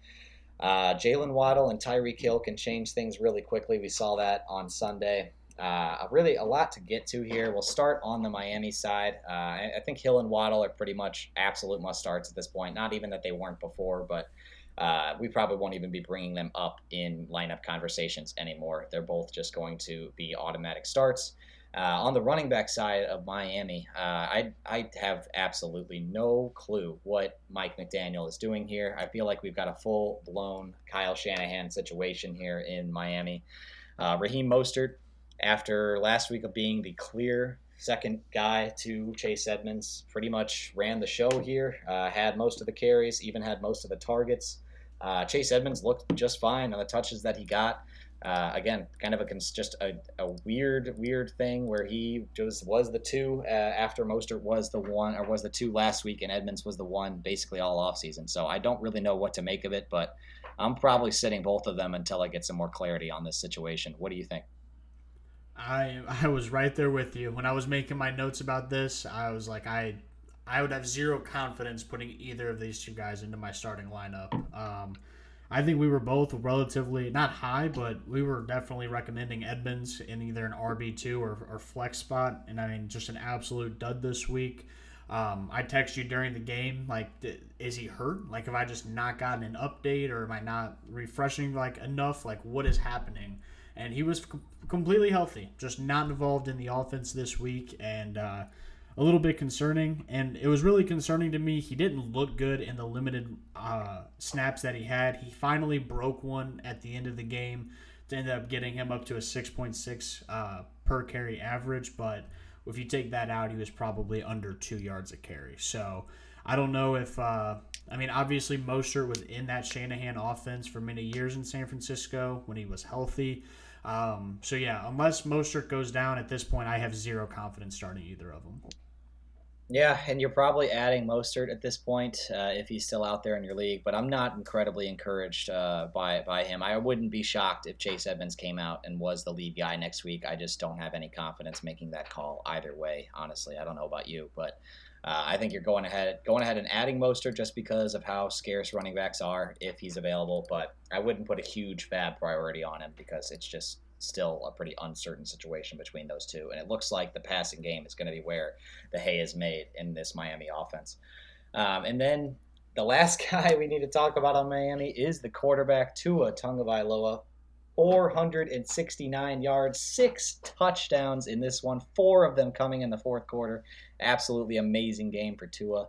uh, Jaylen Waddle and Tyreek Hill can change things really quickly. We saw that on Sunday. Uh, really, a lot to get to here. We'll start on the Miami side. Uh, I, I, think Hill and Waddle are pretty much absolute must starts at this point. Not even that they weren't before, but uh, we probably won't even be bringing them up in lineup conversations anymore. They're both just going to be automatic starts. Uh, on the running back side of Miami, uh, I, I have absolutely no clue what Mike McDaniel is doing here. I feel like we've got a full blown Kyle Shanahan situation here in Miami. Uh, Raheem Mostert, after last week of being the clear second guy to Chase Edmonds, pretty much ran the show here, uh, had most of the carries, even had most of the targets. Uh, Chase Edmonds looked just fine on the touches that he got. Uh, again, kind of a just a, a, weird, weird thing where he just was the two uh, after Mostert was the one, or was the two last week, and Edmonds was the one basically all off season. So I don't really know what to make of it, but I'm probably sitting both of them until I get some more clarity on this situation. What do you think? I I was right there with you when I was making my notes about this. I was like, I I would have zero confidence putting either of these two guys into my starting lineup. Um, I think we were both relatively not high, but we were definitely recommending Edmonds in either an RB two or, or flex spot. And I mean, just an absolute dud this week. Um, I text you during the game, like, is he hurt? Like, have I just not gotten an update, or am I not refreshing like enough? Like, what is happening? And he was com- completely healthy, just not involved in the offense this week, and uh, a little bit concerning, and it was really concerning to me. He didn't look good in the limited uh, snaps that he had. He finally broke one at the end of the game to end up getting him up to a 6.6 uh, per carry average. But if you take that out, he was probably under two yards a carry. So I don't know if. Uh, I mean, obviously, Mostert was in that Shanahan offense for many years in San Francisco when he was healthy. Um, so yeah, unless Mostert goes down at this point, I have zero confidence starting either of them. Yeah, and you're probably adding Mostert at this point uh, if he's still out there in your league. But I'm not incredibly encouraged uh, by by him. I wouldn't be shocked if Chase Edmonds came out and was the lead guy next week. I just don't have any confidence making that call either way. Honestly, I don't know about you, but uh, I think you're going ahead going ahead and adding Mostert just because of how scarce running backs are if he's available. But I wouldn't put a huge fab priority on him because it's just still a pretty uncertain situation between those two. And it looks like the passing game is going to be where the hay is made in this Miami offense. Um, and then the last guy we need to talk about on Miami is the quarterback Tua Tagovailoa. 469 yards, six touchdowns in this one, four of them coming in the fourth quarter. Absolutely amazing game for Tua.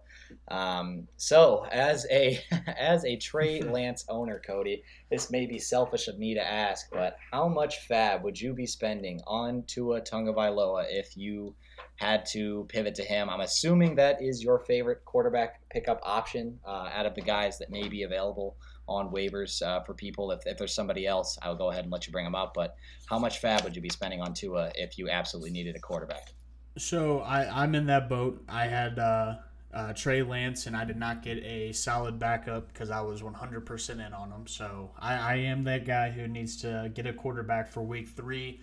Um, so, as a as a Trey Lance owner, Cody, this may be selfish of me to ask, but how much fab would you be spending on Tua Tagovailoa if you had to pivot to him? I'm assuming that is your favorite quarterback pickup option uh, out of the guys that may be available on waivers uh, for people. If, if there's somebody else, I'll go ahead and let you bring them up. But how much fab would you be spending on Tua if you absolutely needed a quarterback? So I, I'm in that boat. I had uh, uh, Trey Lance, and I did not get a solid backup because I was 100% in on him. So I, I, am that guy who needs to get a quarterback for week three.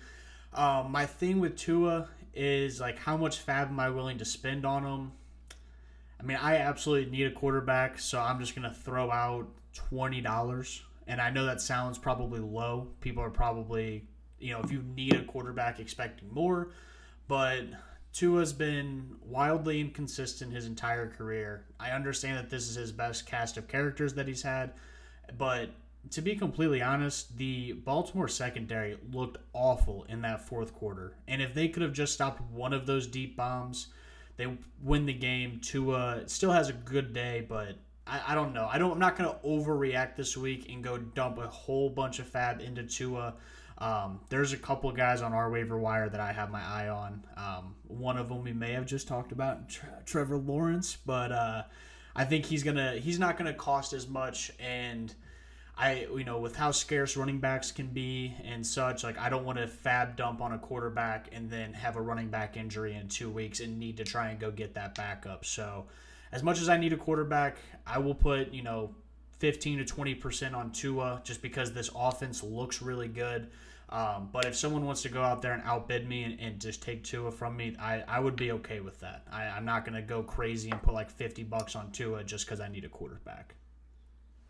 Um, my thing with Tua is like how much fab am I willing to spend on him? I mean, I absolutely need a quarterback, so I'm just to throw out $20. And I know that sounds probably low. People are probably, you know, if you need a quarterback, expecting more. But Tua's been wildly inconsistent his entire career. I understand that this is his best cast of characters that he's had, but to be completely honest, the Baltimore secondary looked awful in that fourth quarter. And if they could have just stopped one of those deep bombs, they win the game. Tua still has a good day, but I, I don't know. I don't. I'm not going to overreact this week and go dump a whole bunch of fab into Tua. Um, there's a couple guys on our waiver wire that I have my eye on. Um, one of them we may have just talked about, Trevor Lawrence, but uh, I think he's gonna he's not gonna cost as much and. I you know with how scarce running backs can be and such like I don't want to fab dump on a quarterback and then have a running back injury in 2 weeks and need to try and go get that backup. So as much as I need a quarterback, I will put, you know, 15 to 20% on Tua just because this offense looks really good. Um, but if someone wants to go out there and outbid me and, and just take Tua from me, I, I would be okay with that. I, I'm not going to go crazy and put like 50 bucks on Tua just because I need a quarterback.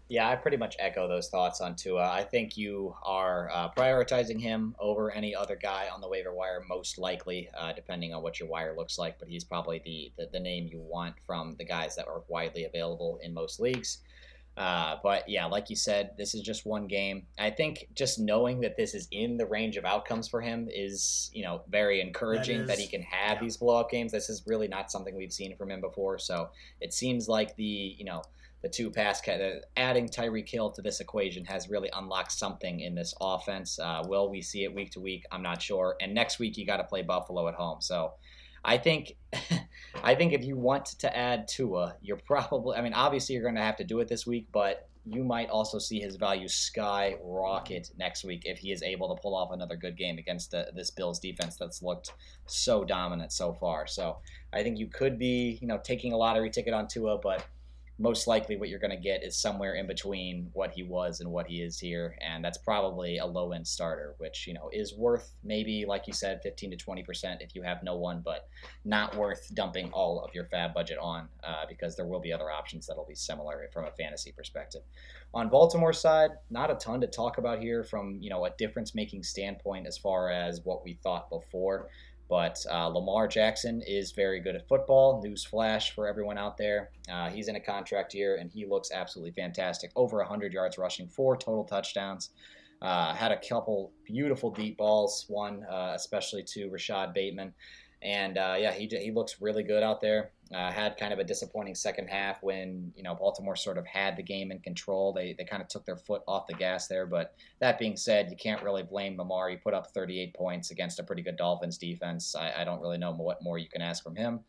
Yeah, I pretty much echo those thoughts on Tua. I think you are uh, prioritizing him over any other guy on the waiver wire, most likely, uh, depending on what your wire looks like. But he's probably the, the, the, name you want from the guys that are widely available in most leagues. Uh, but yeah, like you said, this is just one game. I think just knowing that this is in the range of outcomes for him is, you know, very encouraging that, that he can have yeah. these blowout games. This is really not something we've seen from him before. So it seems like the, you know, the two pass adding Tyreek Hill to this equation has really unlocked something in this offense. Uh, will we see it week to week? I'm not sure. And next week you got to play Buffalo at home, so I think I think if you want to add Tua, you're probably I mean obviously you're going to have to do it this week, but you might also see his value skyrocket next week if he is able to pull off another good game against the, this Bills defense that's looked so dominant so far. So I think you could be, you know, taking a lottery ticket on Tua, but most likely what you're going to get is somewhere in between what he was and what he is here and that's probably a low end starter which you know is worth maybe like you said 15 to 20 percent if you have no one but not worth dumping all of your fab budget on uh, because there will be other options that'll be similar from a fantasy perspective. On baltimore side not a ton to talk about here from you know a difference making standpoint as far as what we thought before but uh, Lamar Jackson is very good at football. News flash for everyone out there. Uh, he's in a contract year, and he looks absolutely fantastic. Over 100 yards rushing, four total touchdowns. Uh, had a couple beautiful deep balls, one uh, especially to Rashod Bateman. And uh, yeah, he, he looks really good out there. Uh, had kind of a disappointing second half when you know Baltimore sort of had the game in control. They they kind of took their foot off the gas there. But that being said, you can't really blame Lamar. He put up 38 points against a pretty good Dolphins defense. I, I don't really know what more you can ask from him.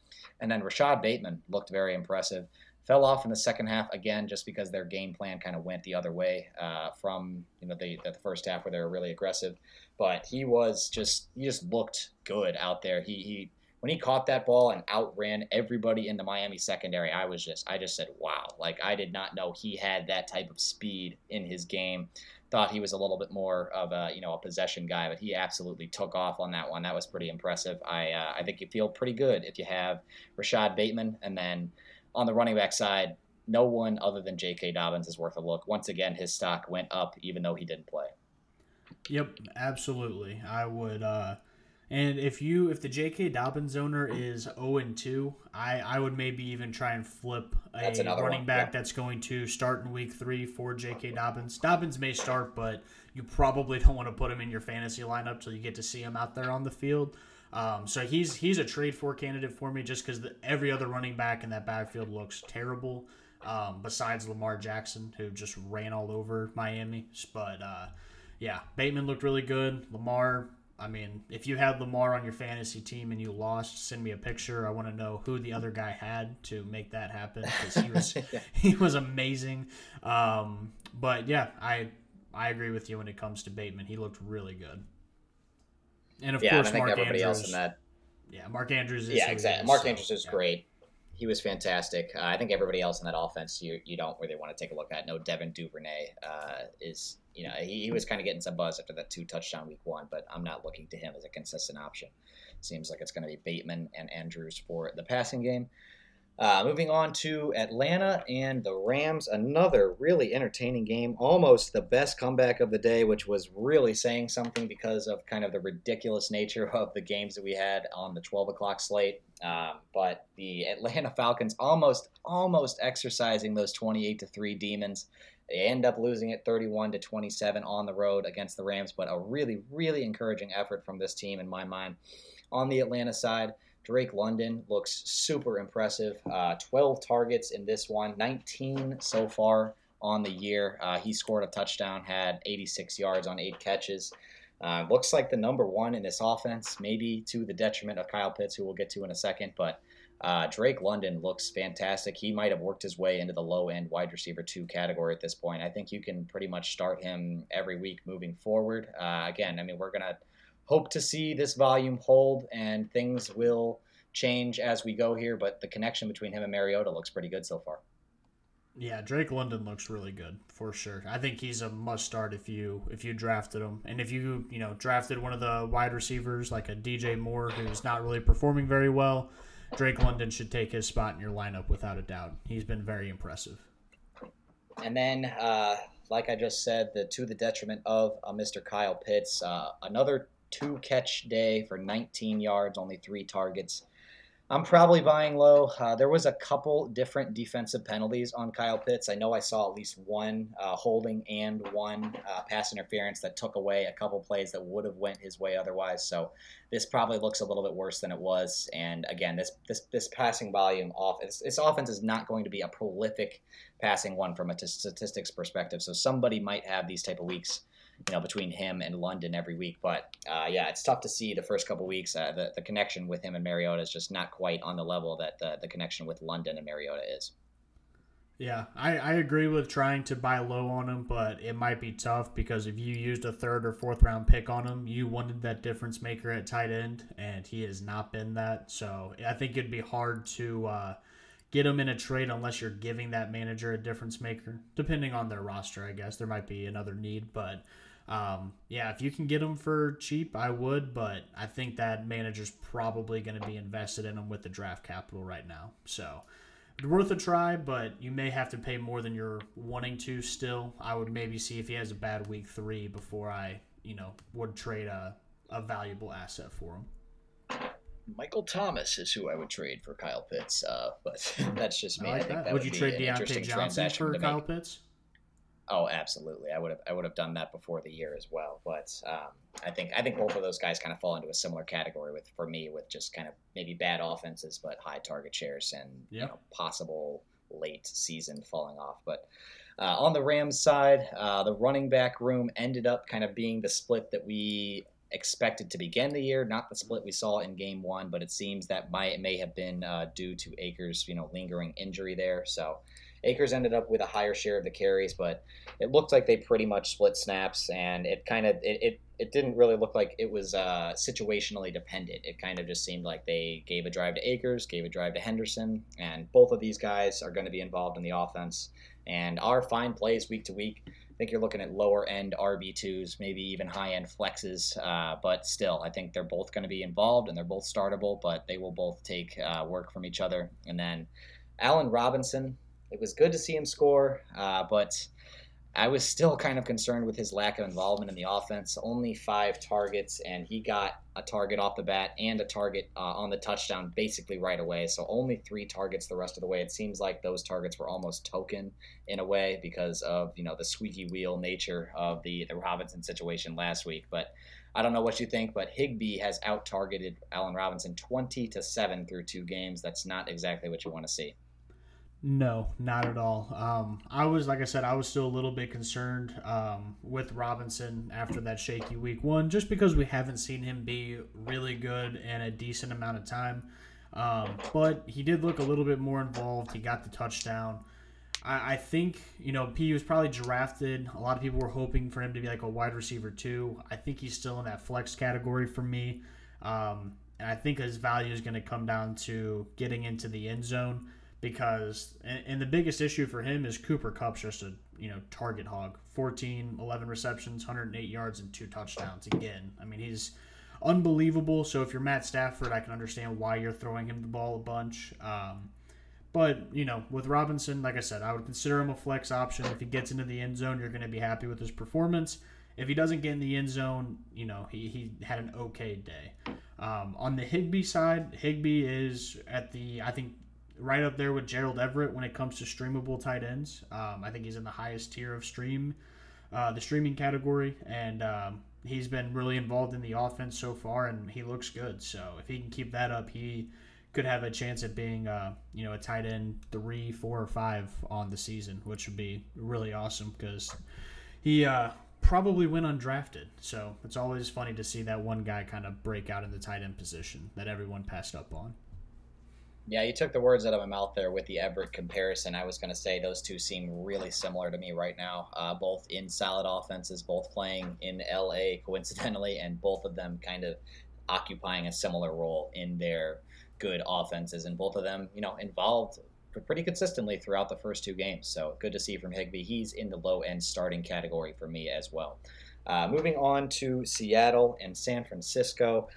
And then Rashod Bateman looked very impressive. Fell off in the second half again, just because their game plan kind of went the other way uh, from you know the, the first half where they were really aggressive. But he was just he just looked good out there. He he when he caught that ball and outran everybody in the Miami secondary, I was just I just said, "Wow." Like I did not know he had that type of speed in his game. Thought he was a little bit more of a, you know, a possession guy, but he absolutely took off on that one. That was pretty impressive. I uh, I think you feel pretty good if you have Rashod Bateman and then on the running back side, no one other than J.K. Dobbins is worth a look. Once again, his stock went up even though he didn't play. Yep, absolutely. I would. Uh, and if you if the J.K. Dobbins owner is zero and two, I I would maybe even try and flip a running one. back yeah. that's going to start in week three for J.K. Dobbins. Dobbins may start, but you probably don't want to put him in your fantasy lineup till you get to see him out there on the field. Um, so he's he's a trade for candidate for me just because every other running back in that backfield looks terrible. Um, besides Lamar Jackson, who just ran all over Miami, but uh, yeah, Bateman looked really good. Lamar, I mean, if you had Lamar on your fantasy team and you lost, send me a picture. I want to know who the other guy had to make that happen because he was yeah. he was amazing. Um, but yeah, I I agree with you when it comes to Bateman. He looked really good. And of yeah, course, and Mark everybody Andrews, else in that. Yeah, Mark Andrews. Is yeah, exactly. Mark so, Andrews is yeah. great. He was fantastic. Uh, I think everybody else in that offense, you you don't really want to take a look at. No, Devin Duvernay uh, is you know, he, he was kind of getting some buzz after that two touchdown week one, but I'm not looking to him as a consistent option. Seems like it's going to be Bateman and Andrews for the passing game. Uh, moving on to Atlanta and the Rams, another really entertaining game, almost the best comeback of the day, which was really saying something because of kind of the ridiculous nature of the games that we had on the 12 o'clock slate. Um, but the Atlanta Falcons almost, almost exercising those 28 to three demons. They end up losing it 31 to 27 on the road against the Rams, but a really, really encouraging effort from this team in my mind. On the Atlanta side, Drake London looks super impressive. Uh, 12 targets in this one, 19 so far on the year. Uh, he scored a touchdown, had 86 yards on eight catches. Uh, looks like the number one in this offense, maybe to the detriment of Kyle Pitts, who we'll get to in a second. But uh, Drake London looks fantastic. He might have worked his way into the low end wide receiver two category at this point. I think you can pretty much start him every week moving forward. Uh, again, I mean, we're going to hope to see this volume hold and things will change as we go here, but the connection between him and Mariota looks pretty good so far. Yeah, Drake London looks really good for sure. I think he's a must start if you if you drafted him, and if you you know drafted one of the wide receivers like a DJ Moore who's not really performing very well Drake London should take his spot in your lineup without a doubt. He's been very impressive. And then, uh, like I just said, the to the detriment of uh, Mr. Kyle Pitts, uh, another two catch day for 19 yards, only three targets. I'm probably buying low. Uh, there was a couple different defensive penalties on Kyle Pitts. I know I saw at least one uh, holding and one uh, pass interference that took away a couple plays that would have went his way otherwise. So this probably looks a little bit worse than it was. And again, this this this passing volume off this, offense is not going to be a prolific passing one from a t- statistics perspective. So somebody might have these type of weeks you know, between him and London every week. But uh, yeah, it's tough to see the first couple weeks. Uh, the, the connection with him and Mariota is just not quite on the level that the, the connection with London and Mariota is. Yeah, I, I agree with trying to buy low on him, but it might be tough because if you used a third or fourth round pick on him, you wanted that difference maker at tight end, and he has not been that. So I think it'd be hard to uh, get him in a trade unless you're giving that manager a difference maker. Depending on their roster, I guess there might be another need, but um, yeah, if you can get him for cheap, I would, but I think that manager's probably going to be invested in him with the draft capital right now. So worth a try, but you may have to pay more than you're wanting to still. I would maybe see if he has a bad week three before I, you know, would trade a, a valuable asset for him. Michael Thomas is who I would trade for Kyle Pitts, uh, but that's just me. Like that. that would, would you trade Diontae Johnson for Kyle Pitts? Oh, absolutely. I would have I would have done that before the year as well. But um, I think I think both of those guys kind of fall into a similar category with for me with just kind of maybe bad offenses but high target shares and yep. you know possible late season falling off. But uh, on the Rams side, uh, the running back room ended up kind of being the split that we expected to begin the year, not the split we saw in game one, but it seems that might may have been uh, due to Akers, you know, lingering injury there. So Akers ended up with a higher share of the carries, but it looked like they pretty much split snaps, and it kind of it, it, it didn't really look like it was uh, situationally dependent. It kind of just seemed like they gave a drive to Akers, gave a drive to Henderson, and both of these guys are going to be involved in the offense and are fine plays week to week. I think you're looking at lower end RB2s, maybe even high end flexes, uh, but still, I think they're both going to be involved and they're both startable, but they will both take uh, work from each other. And then Allen Robinson, it was good to see him score, uh, but I was still kind of concerned with his lack of involvement in the offense. Only five targets, and he got a target off the bat and a target uh, on the touchdown basically right away. So only three targets the rest of the way. It seems like those targets were almost token in a way because of you know the squeaky wheel nature of the the Robinson situation last week. But I don't know what you think, but Higbee has out targeted Allen Robinson 20 to seven through two games. That's not exactly what you want to see. No, not at all. Um, I was, like I said, I was still a little bit concerned um, with Robinson after that shaky week one, just because we haven't seen him be really good in a decent amount of time. Um, but he did look a little bit more involved. He got the touchdown. I, I think, you know, P was probably drafted. A lot of people were hoping for him to be like a wide receiver, too. I think he's still in that flex category for me. Um, and I think his value is going to come down to getting into the end zone because and, and, the biggest issue for him is Cooper Kupp's just a you know target hog. 14 11 receptions 108 yards and two touchdowns again. I mean he's unbelievable. So if you're Matt Stafford I can understand why you're throwing him the ball a bunch. Um, but you know with Robinson like I said I would consider him a flex option. If he gets into the end zone you're going to be happy with his performance. If he doesn't get in the end zone you know he, he had an okay day. Um, on the Higbee side Higbee is at the I think right up there with Gerald Everett when it comes to streamable tight ends. Um, I think he's in the highest tier of stream, uh, the streaming category, and um, he's been really involved in the offense so far, and he looks good. So if he can keep that up, he could have a chance at being, uh, you know, a tight end three, four, or five on the season, which would be really awesome because he uh, probably went undrafted. So it's always funny to see that one guy kind of break out in the tight end position that everyone passed up on. Yeah, you took the words out of my mouth there with the Everett comparison. I was going to say those two seem really similar to me right now. Uh, both in solid offenses, both playing in LA coincidentally, and both of them kind of occupying a similar role in their good offenses, and both of them, you know, involved pretty consistently throughout the first two games. So good to see from Higbee. He's in the low end starting category for me as well. Uh, moving on to Seattle and San Francisco.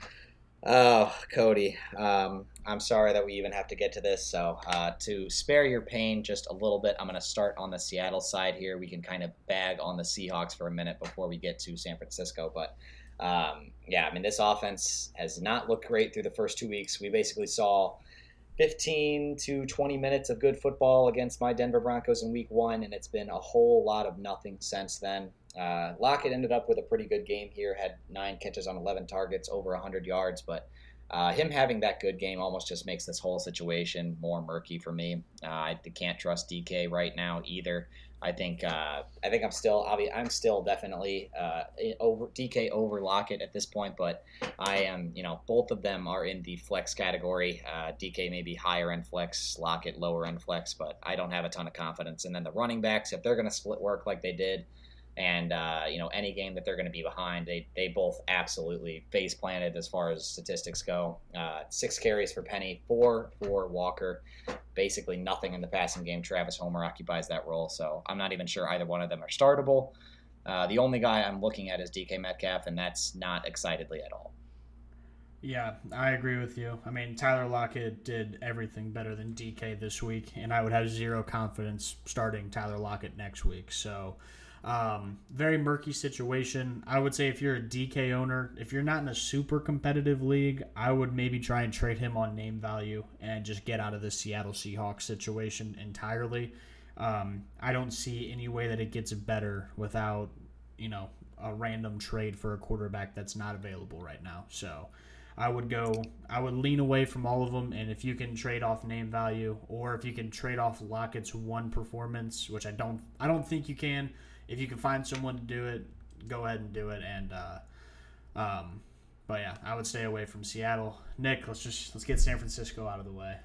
Oh, Cody, um, I'm sorry that we even have to get to this. So, uh, to spare your pain just a little bit, I'm going to start on the Seattle side here. We can kind of bag on the Seahawks for a minute before we get to San Francisco. But um, yeah, I mean, this offense has not looked great through the first two weeks. We basically saw 15 to 20 minutes of good football against my Denver Broncos in week one, and it's been a whole lot of nothing since then. Uh, Lockett ended up with a pretty good game here, had nine catches on 11 targets, over 100 yards, but uh, him having that good game almost just makes this whole situation more murky for me. Uh, I can't trust DK right now either. I think uh, I think I'm still I'm still definitely uh, over DK over Lockett at this point, but I am you know both of them are in the flex category. Uh, DK may be higher end flex, Lockett lower end flex, but I don't have a ton of confidence. And then the running backs, if they're going to split work like they did and uh, you know any game that they're going to be behind, they they both absolutely face planted as far as statistics go. Uh, six carries for Penny, four for Walker, basically nothing in the passing game. Travis Homer occupies that role, so I'm not even sure either one of them are startable. Uh, the only guy I'm looking at is DK Metcalf, and that's not excitedly at all. Yeah, I agree with you. I mean, Tyler Lockett did everything better than DK this week, and I would have zero confidence starting Tyler Lockett next week. So um, very murky situation. I would say if you're a DK owner, if you're not in a super competitive league, I would maybe try and trade him on name value and just get out of the Seattle Seahawks situation entirely. Um, I don't see any way that it gets better without, you know, a random trade for a quarterback that's not available right now. So I would go, I would lean away from all of them. And if you can trade off name value, or if you can trade off Lockett's one performance, which I don't, I don't think you can if you can find someone to do it, go ahead and do it. And uh, um, but yeah, I would stay away from Seattle. Nick, let's just let's get San Francisco out of the way.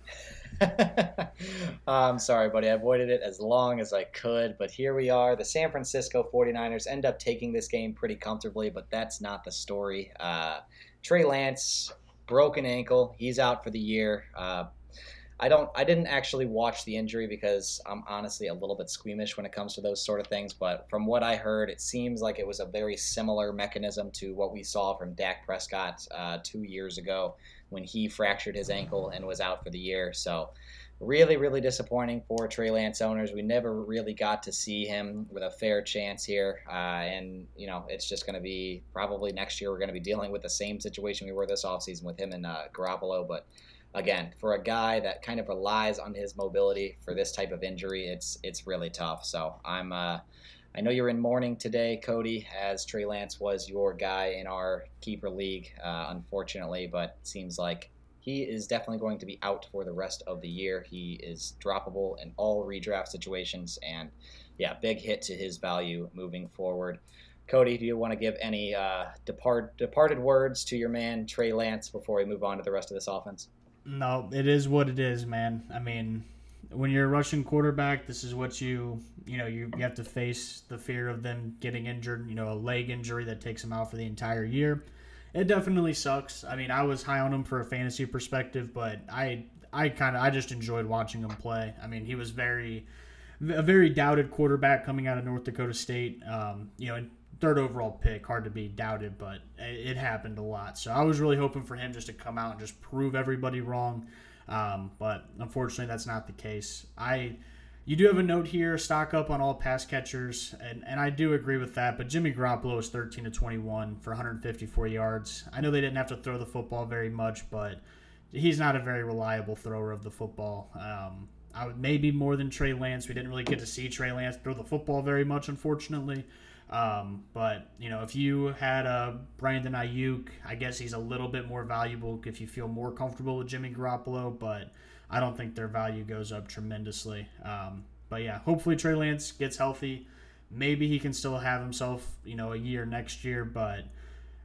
I'm sorry, buddy. I avoided it as long as I could, but here we are. The San Francisco 49ers end up taking this game pretty comfortably, but that's not the story. Uh, Trey Lance, broken ankle. He's out for the year. Uh, I don't I didn't actually watch the injury because I'm honestly a little bit squeamish when it comes to those sort of things, but from what I heard, it seems like it was a very similar mechanism to what we saw from Dak Prescott uh, two years ago when he fractured his ankle and was out for the year. So really, really disappointing for Trey Lance owners. We never really got to see him with a fair chance here. Uh, and, you know, it's just going to be probably next year we're going to be dealing with the same situation we were this offseason with him and uh, Garoppolo. But again, for a guy that kind of relies on his mobility for this type of injury, it's it's really tough. So I'm. Uh, I know you're in mourning today, Cody, as Trey Lance was your guy in our keeper league, uh, unfortunately, but seems like he is definitely going to be out for the rest of the year. He is droppable in all redraft situations, and yeah, big hit to his value moving forward. Cody, do you want to give any uh, depart, departed words to your man Trey Lance before we move on to the rest of this offense? No, it is what it is, man. I mean, when you're a Russian quarterback, this is what you you know you, you have to face the fear of them getting injured. You know, a leg injury that takes them out for the entire year it definitely sucks. I mean, I was high on him for a fantasy perspective, but I I kind of I just enjoyed watching him play. I mean, he was very a very doubted quarterback coming out of North Dakota State. Um, you know, third overall pick, hard to be doubted, but it, happened a lot. So I was really hoping for him just to come out and just prove everybody wrong. Um, but unfortunately, that's not the case. I you do have a note here, stock up on all pass catchers, and, and I do agree with that. But Jimmy Garoppolo is 13 to 21 for 154 yards. I know they didn't have to throw the football very much, but he's not a very reliable thrower of the football. Um, I would maybe more than Trey Lance. We didn't really get to see Trey Lance throw the football very much, unfortunately. Um, but you know, if you had a Brandon Aiyuk, I guess he's a little bit more valuable if you feel more comfortable with Jimmy Garoppolo. But I don't think their value goes up tremendously. Um, but yeah, hopefully Trey Lance gets healthy. Maybe he can still have himself, you know, a year next year, but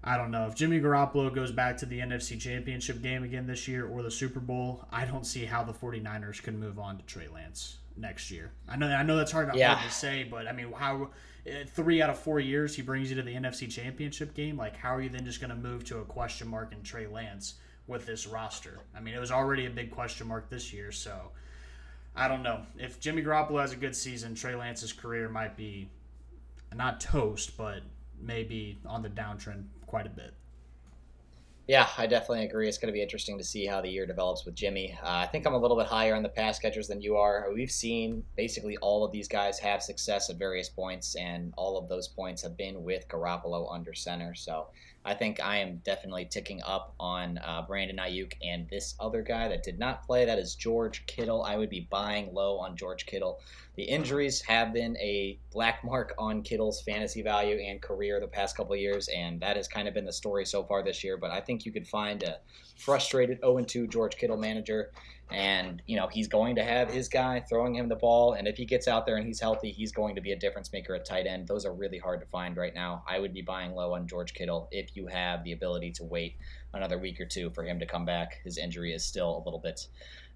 I don't know. If Jimmy Garoppolo goes back to the NFC Championship game again this year or the Super Bowl, I don't see how the 49ers can move on to Trey Lance next year. I know I know that's hard, yeah. hard to say, but I mean, how eh, three out of four years he brings you to the NFC Championship game, like how are you then just going to move to a question mark in Trey Lance? with this roster. I mean, it was already a big question mark this year, so I don't know. If Jimmy Garoppolo has a good season, Trey Lance's career might be not toast, but maybe on the downtrend quite a bit. Yeah, I definitely agree. It's going to be interesting to see how the year develops with Jimmy. Uh, I think I'm a little bit higher on the pass catchers than you are. We've seen basically all of these guys have success at various points, and all of those points have been with Garoppolo under center. So I think I am definitely ticking up on uh, Brandon Aiyuk and this other guy that did not play. That is George Kittle. I would be buying low on George Kittle. The injuries have been a black mark on Kittle's fantasy value and career the past couple years, and that has kind of been the story so far this year. But I think you could find a frustrated 0 2 George Kittle manager and, you know, he's going to have his guy throwing him the ball. And if he gets out there and he's healthy, he's going to be a difference maker at tight end. Those are really hard to find right now. I would be buying low on George Kittle if you have the ability to wait another week or two for him to come back. His injury is still a little bit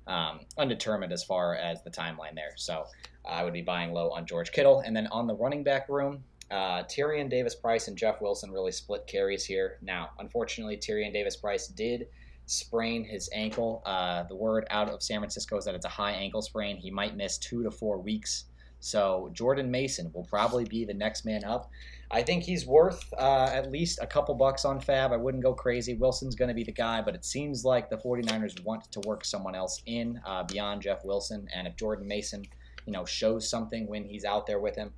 um, undetermined as far as the timeline there. So I would be buying low on George Kittle. And then on the running back room, uh, Tyrion Davis Price and Jeff Wilson really split carries here. Now, unfortunately, Tyrion Davis Price did sprain his ankle. Uh, the word out of San Francisco is that it's a high ankle sprain. He might miss two to four weeks. So Jordan Mason will probably be the next man up. I think he's worth uh, at least a couple bucks on Fab. I wouldn't go crazy. Wilson's going to be the guy, but it seems like the 49ers want to work someone else in uh, beyond Jeff Wilson. And if Jordan Mason, you know, shows something when he's out there with him,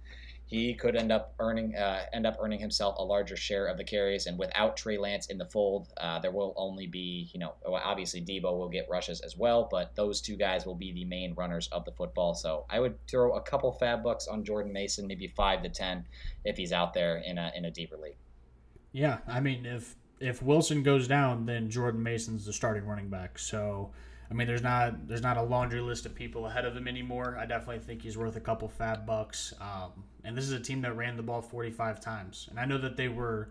he could end up earning uh, end up earning himself a larger share of the carries. And without Trey Lance in the fold, uh, there will only be you know obviously Deebo will get rushes as well, but those two guys will be the main runners of the football. So I would throw a couple fab bucks on Jordan Mason, maybe five to ten if he's out there in a in a deeper league. Yeah, I mean if if Wilson goes down, then Jordan Mason's the starting running back. So I mean, there's not there's not a laundry list of people ahead of him anymore. I definitely think he's worth a couple fab bucks. Um, and this is a team that ran the ball 45 times, and I know that they were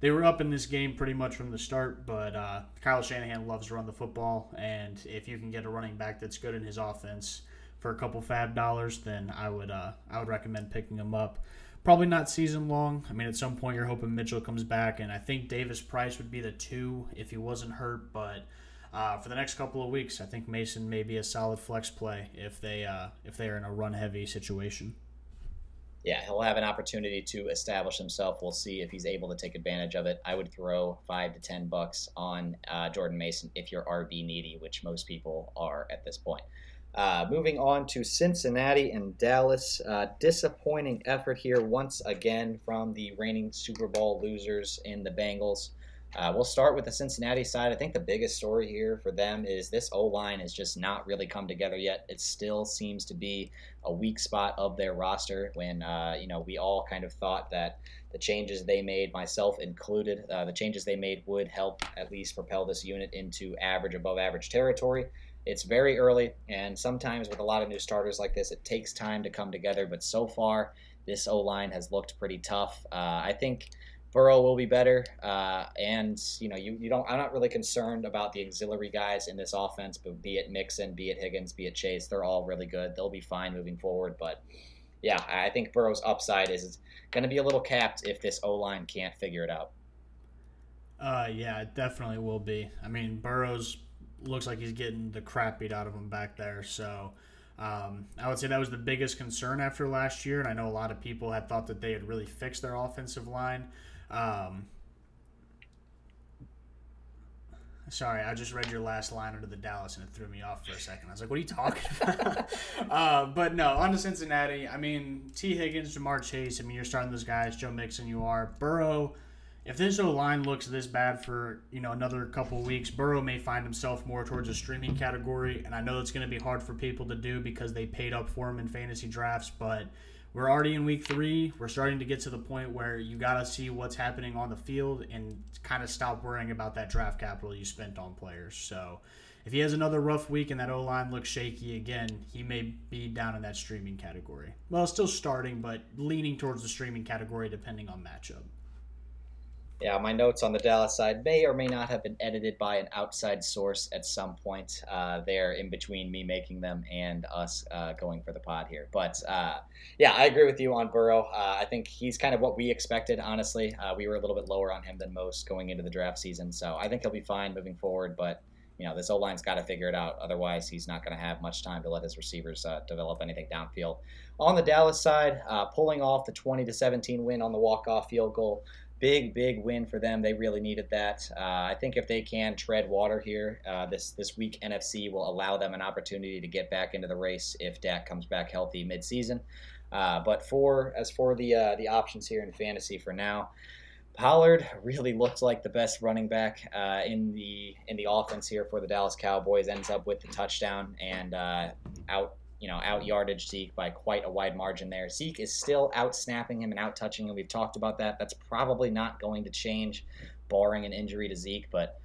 they were up in this game pretty much from the start. But uh, Kyle Shanahan loves to run the football, and if you can get a running back that's good in his offense for a couple fab dollars, then I would uh, I would recommend picking him up. Probably not season long. I mean, at some point you're hoping Mitchell comes back, and I think Davis Price would be the two if he wasn't hurt, but uh, for the next couple of weeks. I think Mason may be a solid flex play if they uh, if they are in a run heavy situation. Yeah, he'll have an opportunity to establish himself. We'll see if he's able to take advantage of it. I would throw five to ten bucks on uh, Jordan Mason if you're RB needy, which most people are at this point. Uh, moving on to Cincinnati and Dallas. Uh, disappointing effort here once again from the reigning Super Bowl losers in the Bengals. Uh, we'll start with the Cincinnati side. I think the biggest story here for them is this O line has just not really come together yet. It still seems to be a weak spot of their roster. When uh, you know we all kind of thought that the changes they made, myself included, uh, the changes they made would help at least propel this unit into average, above average territory. It's very early, and sometimes with a lot of new starters like this, it takes time to come together. But so far, this O line has looked pretty tough. Uh, I think Burrow will be better, uh, and you know you, you don't. I'm not really concerned about the auxiliary guys in this offense, but be it Mixon, be it Higgins, be it Chase, they're all really good. They'll be fine moving forward. But yeah, I think Burrow's upside is going to be a little capped if this O line can't figure it out. Uh, yeah, it definitely will be. I mean, Burrow's looks like he's getting the crap beat out of him back there. So um, I would say that was the biggest concern after last year. And I know a lot of people had thought that they had really fixed their offensive line. Um, sorry, I just read your last line under the Dallas and it threw me off for a second. I was like, what are you talking about? uh, but no, on to Cincinnati. I mean, Tee Higgins, Ja'Marr Chase. I mean, you're starting those guys. Joe Mixon, you are. Burrow if this O line looks this bad for you know another couple weeks, Burrow may find himself more towards a streaming category, and I know it's going to be hard for people to do because they paid up for him in fantasy drafts. But we're already in week three. We're starting to get to the point where you got to see what's happening on the field and kind of stop worrying about that draft capital you spent on players. So if he has another rough week and that O line looks shaky again, he may be down in that streaming category. Well, still starting, but leaning towards the streaming category depending on matchup. Yeah, my notes on the Dallas side may or may not have been edited by an outside source at some point uh, there in between me making them and us uh, going for the pod here. But uh, yeah, I agree with you on Burrow. Uh, I think he's kind of what we expected, honestly. Uh, we were a little bit lower on him than most going into the draft season. So I think he'll be fine moving forward. But, you know, this O line's got to figure it out. Otherwise, he's not going to have much time to let his receivers uh, develop anything downfield. On the Dallas side, pulling off the 20 to 17 win on the walk off field goal big, big win for them. They really needed that. Uh, I think if they can tread water here, uh, this this week NFC will allow them an opportunity to get back into the race if Dak comes back healthy midseason. Uh, but for as for the uh, the options here in fantasy for now, Pollard really looked like the best running back uh, in the in the offense here for the Dallas Cowboys. Ends up with the touchdown and uh, out you know, out yardage Zeke by quite a wide margin there. Zeke is still out snapping him and out touching him. We've talked about that. That's probably not going to change, barring an injury to Zeke. But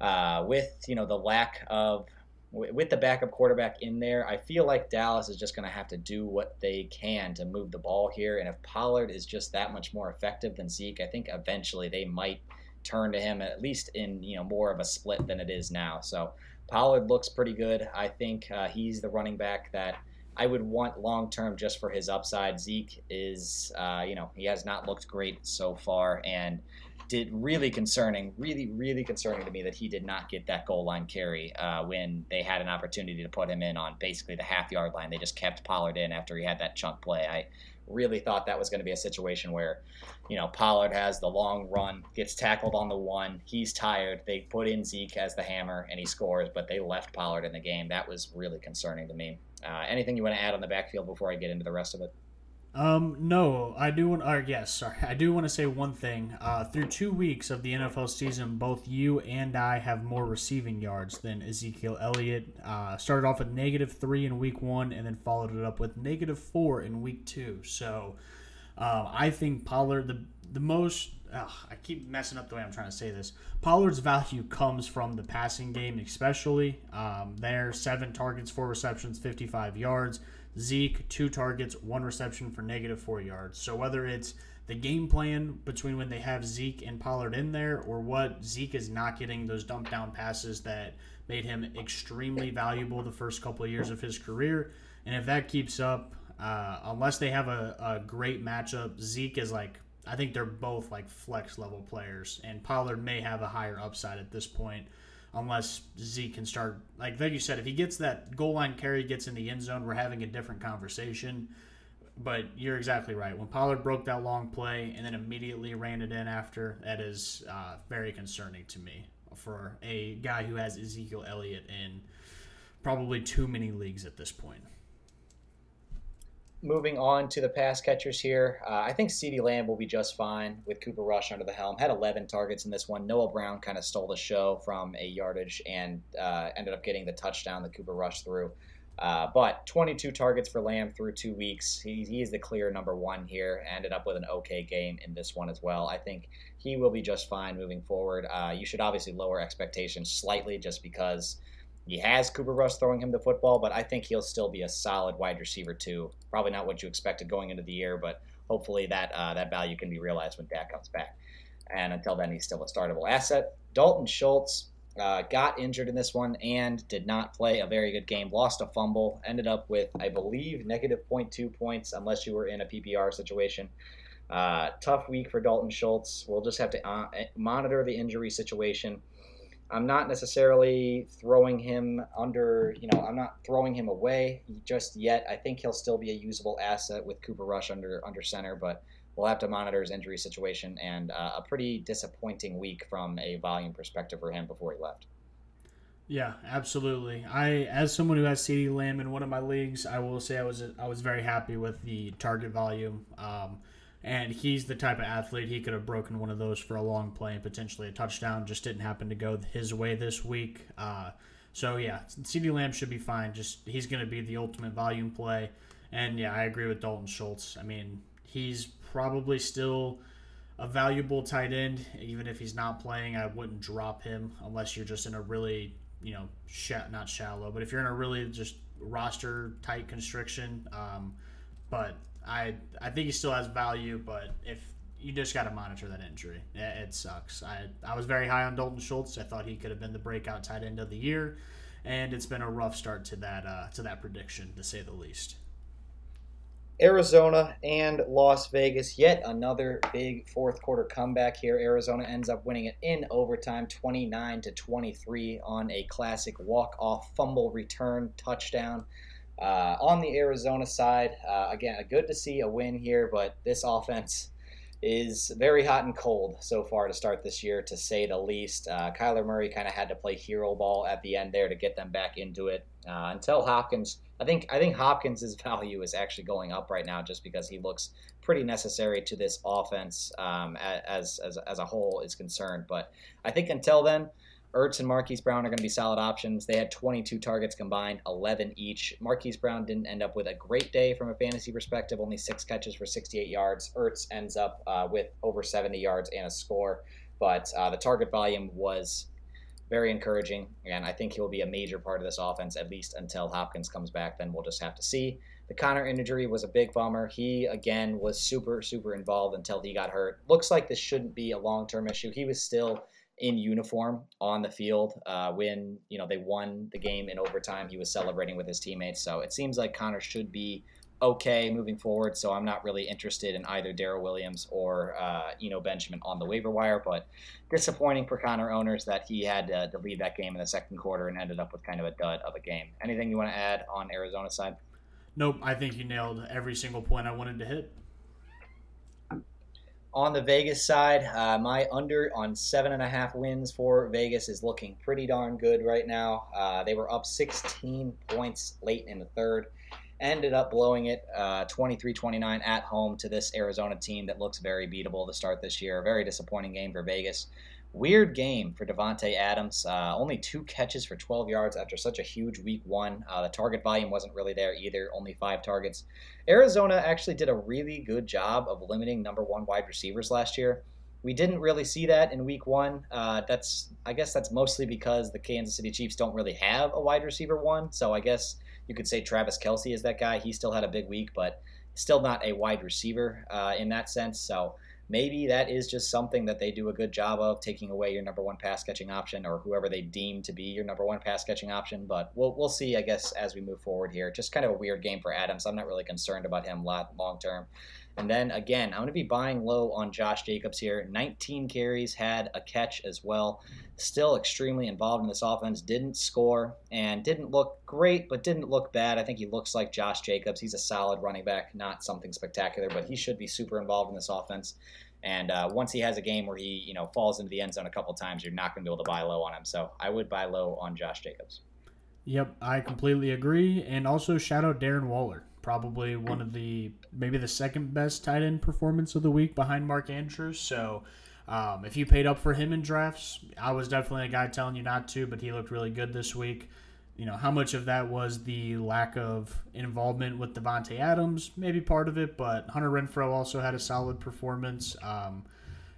uh, with you know the lack of with the backup quarterback in there, I feel like Dallas is just going to have to do what they can to move the ball here. And if Pollard is just that much more effective than Zeke, I think eventually they might turn to him at least in you know more of a split than it is now. So Pollard looks pretty good. I think uh, he's the running back that I would want long term just for his upside. Zeke is, uh, you know, he has not looked great so far, and did really concerning, really, really concerning to me that he did not get that goal line carry uh, when they had an opportunity to put him in on basically the half yard line. They just kept Pollard in after he had that chunk play. I really thought that was going to be a situation where, you know, Pollard has the long run, gets tackled on the one, he's tired. They put in Zeke as the hammer, and he scores, but they left Pollard in the game. That was really concerning to me. Uh, anything you want to add on the backfield before I get into the rest of it? Um, no, I do want. Or yes, sorry, I do want to say one thing. Uh, through two weeks of the NFL season, both you and I have more receiving yards than Ezekiel Elliott. Uh, started off with negative three in week one, and then followed it up with negative four in week two. So, uh, I think Pollard the the most. I keep messing up the way I'm trying to say this. Pollard's value comes from the passing game, especially. Um, there, seven targets, four receptions, 55 yards. Zeke, two targets, one reception for negative four yards. So whether it's the game plan between when they have Zeke and Pollard in there, or what Zeke is not getting those dump down passes that made him extremely valuable the first couple of years of his career. And if that keeps up, uh, unless they have a, a great matchup, Zeke is like, I think they're both like flex level players, and Pollard may have a higher upside at this point unless Zeke can start like like you said, if he gets that goal line carry, gets in the end zone, we're having a different conversation. But you're exactly right. When Pollard broke that long play and then immediately ran it in after, that is uh, very concerning to me for a guy who has Ezekiel Elliott in probably too many leagues at this point. Moving on to the pass catchers here, uh, I think CeeDee Lamb will be just fine with Cooper Rush under the helm. Had 11 targets in this one. Noah Brown kind of stole the show from a yardage and uh, ended up getting the touchdown that Cooper Rush threw. Uh, but 22 targets for Lamb through two weeks. He, he is the clear number one here. Ended up with an okay game in this one as well. I think he will be just fine moving forward. Uh, you should obviously lower expectations slightly just because he has Cooper Rush throwing him the football, but I think he'll still be a solid wide receiver too. Probably not what you expected going into the year, but hopefully that uh, that value can be realized when Dak comes back. And until then, he's still a startable asset. Dalton Schultz uh, got injured in this one and did not play a very good game. Lost a fumble. Ended up with, I believe, negative 0.2 points, unless you were in a PPR situation. Uh, tough week for Dalton Schultz. We'll just have to uh, monitor the injury situation. I'm not necessarily throwing him under, you know, I'm not throwing him away just yet. I think he'll still be a usable asset with Cooper Rush under under center, but we'll have to monitor his injury situation and uh, a pretty disappointing week from a volume perspective for him before he left. Yeah, absolutely. I, as someone who has CeeDee Lamb in one of my leagues, I will say I was I was very happy with the target volume. Um, and he's the type of athlete he could have broken one of those for a long play and potentially a touchdown. Just didn't happen to go his way this week. Uh, so yeah, CeeDee Lamb should be fine. Just he's going to be the ultimate volume play. And yeah, I agree with Dalton Schultz. I mean, he's probably still a valuable tight end, even if he's not playing. I wouldn't drop him unless you're just in a really, you know, sh- not shallow, but if you're in a really just roster tight constriction. Um, but I I think he still has value, but if you just got to monitor that injury, it, it, sucks. I I was very high on Dalton Schultz. I thought he could have been the breakout tight end of the year, and it's been a rough start to that uh, to that prediction, to say the least. Arizona and Las Vegas, yet another big fourth quarter comeback here. Arizona ends up winning it in overtime, 29 to 23 on a classic walk-off fumble return touchdown. Uh, on the Arizona side, uh, again, good to see a win here, but this offense is very hot and cold so far to start this year, to say the least. Uh, Kyler Murray kind of had to play hero ball at the end there to get them back into it. Uh, until Hopkins, I think I think Hopkins' value is actually going up right now, just because he looks pretty necessary to this offense um, as, as as a whole is concerned. But I think until then. Ertz and Marquise Brown are going to be solid options. They had 22 targets combined, 11 each. Marquise Brown didn't end up with a great day from a fantasy perspective, only six catches for 68 yards. Ertz ends up uh, with over 70 yards and a score, but uh, the target volume was very encouraging, and I think he'll be a major part of this offense at least until Hopkins comes back. Then we'll just have to see. The Conner injury was a big bummer. He again was super super involved until he got hurt. Looks like this shouldn't be a long term issue. He was still in uniform on the field uh, when you know they won the game in overtime. He was celebrating with his teammates, so it seems like Conner should be okay moving forward. So I'm not really interested in either Darrel Williams or uh, Eno Benjamin on the waiver wire. But disappointing for Conner owners that he had to, to leave that game in the second quarter and ended up with kind of a dud of a game. Anything you want to add on Arizona side? Nope, I think you nailed every single point I wanted to hit on the Vegas side, uh, my under on seven and a half wins for Vegas is looking pretty darn good right now. Uh, they were up 16 points late in the third, ended up blowing it uh, 23 29 at home to this Arizona team that looks very beatable to start this year. Very disappointing game for Vegas. Weird game for Davante Adams. Uh, only two catches for 12 yards after such a huge week one. Uh, the target volume wasn't really there either, only five targets. Arizona actually did a really good job of limiting number one wide receivers last year. We didn't really see that in week one. Uh, that's I guess that's mostly because the Kansas City Chiefs don't really have a wide receiver one. So I guess you could say Travis Kelce is that guy. He still had a big week, but still not a wide receiver uh, in that sense. So maybe that is just something that they do a good job of taking away your number one pass catching option or whoever they deem to be your number one pass catching option. But we'll, we'll see, I guess, as we move forward here. Just kind of a weird game for Adams. I'm not really concerned about him long term. And then again, I'm going to be buying low on Josh Jacobs here. 19 carries, had a catch as well. Still extremely involved in this offense. Didn't score and didn't look great, but didn't look bad. I think he looks like Josh Jacobs. He's a solid running back, not something spectacular, but he should be super involved in this offense. And uh, once he has a game where he, you know, falls into the end zone a couple times, you're not going to be able to buy low on him. So I would buy low on Josh Jacobs. Yep, I completely agree. And also shout out Darren Waller, probably one of the maybe the second best tight end performance of the week behind Mark Andrews. So um, if you paid up for him in drafts, I was definitely a guy telling you not to, but he looked really good this week. You know, how much of that was the lack of involvement with Davante Adams? Maybe part of it, but Hunter Renfrow also had a solid performance. Um,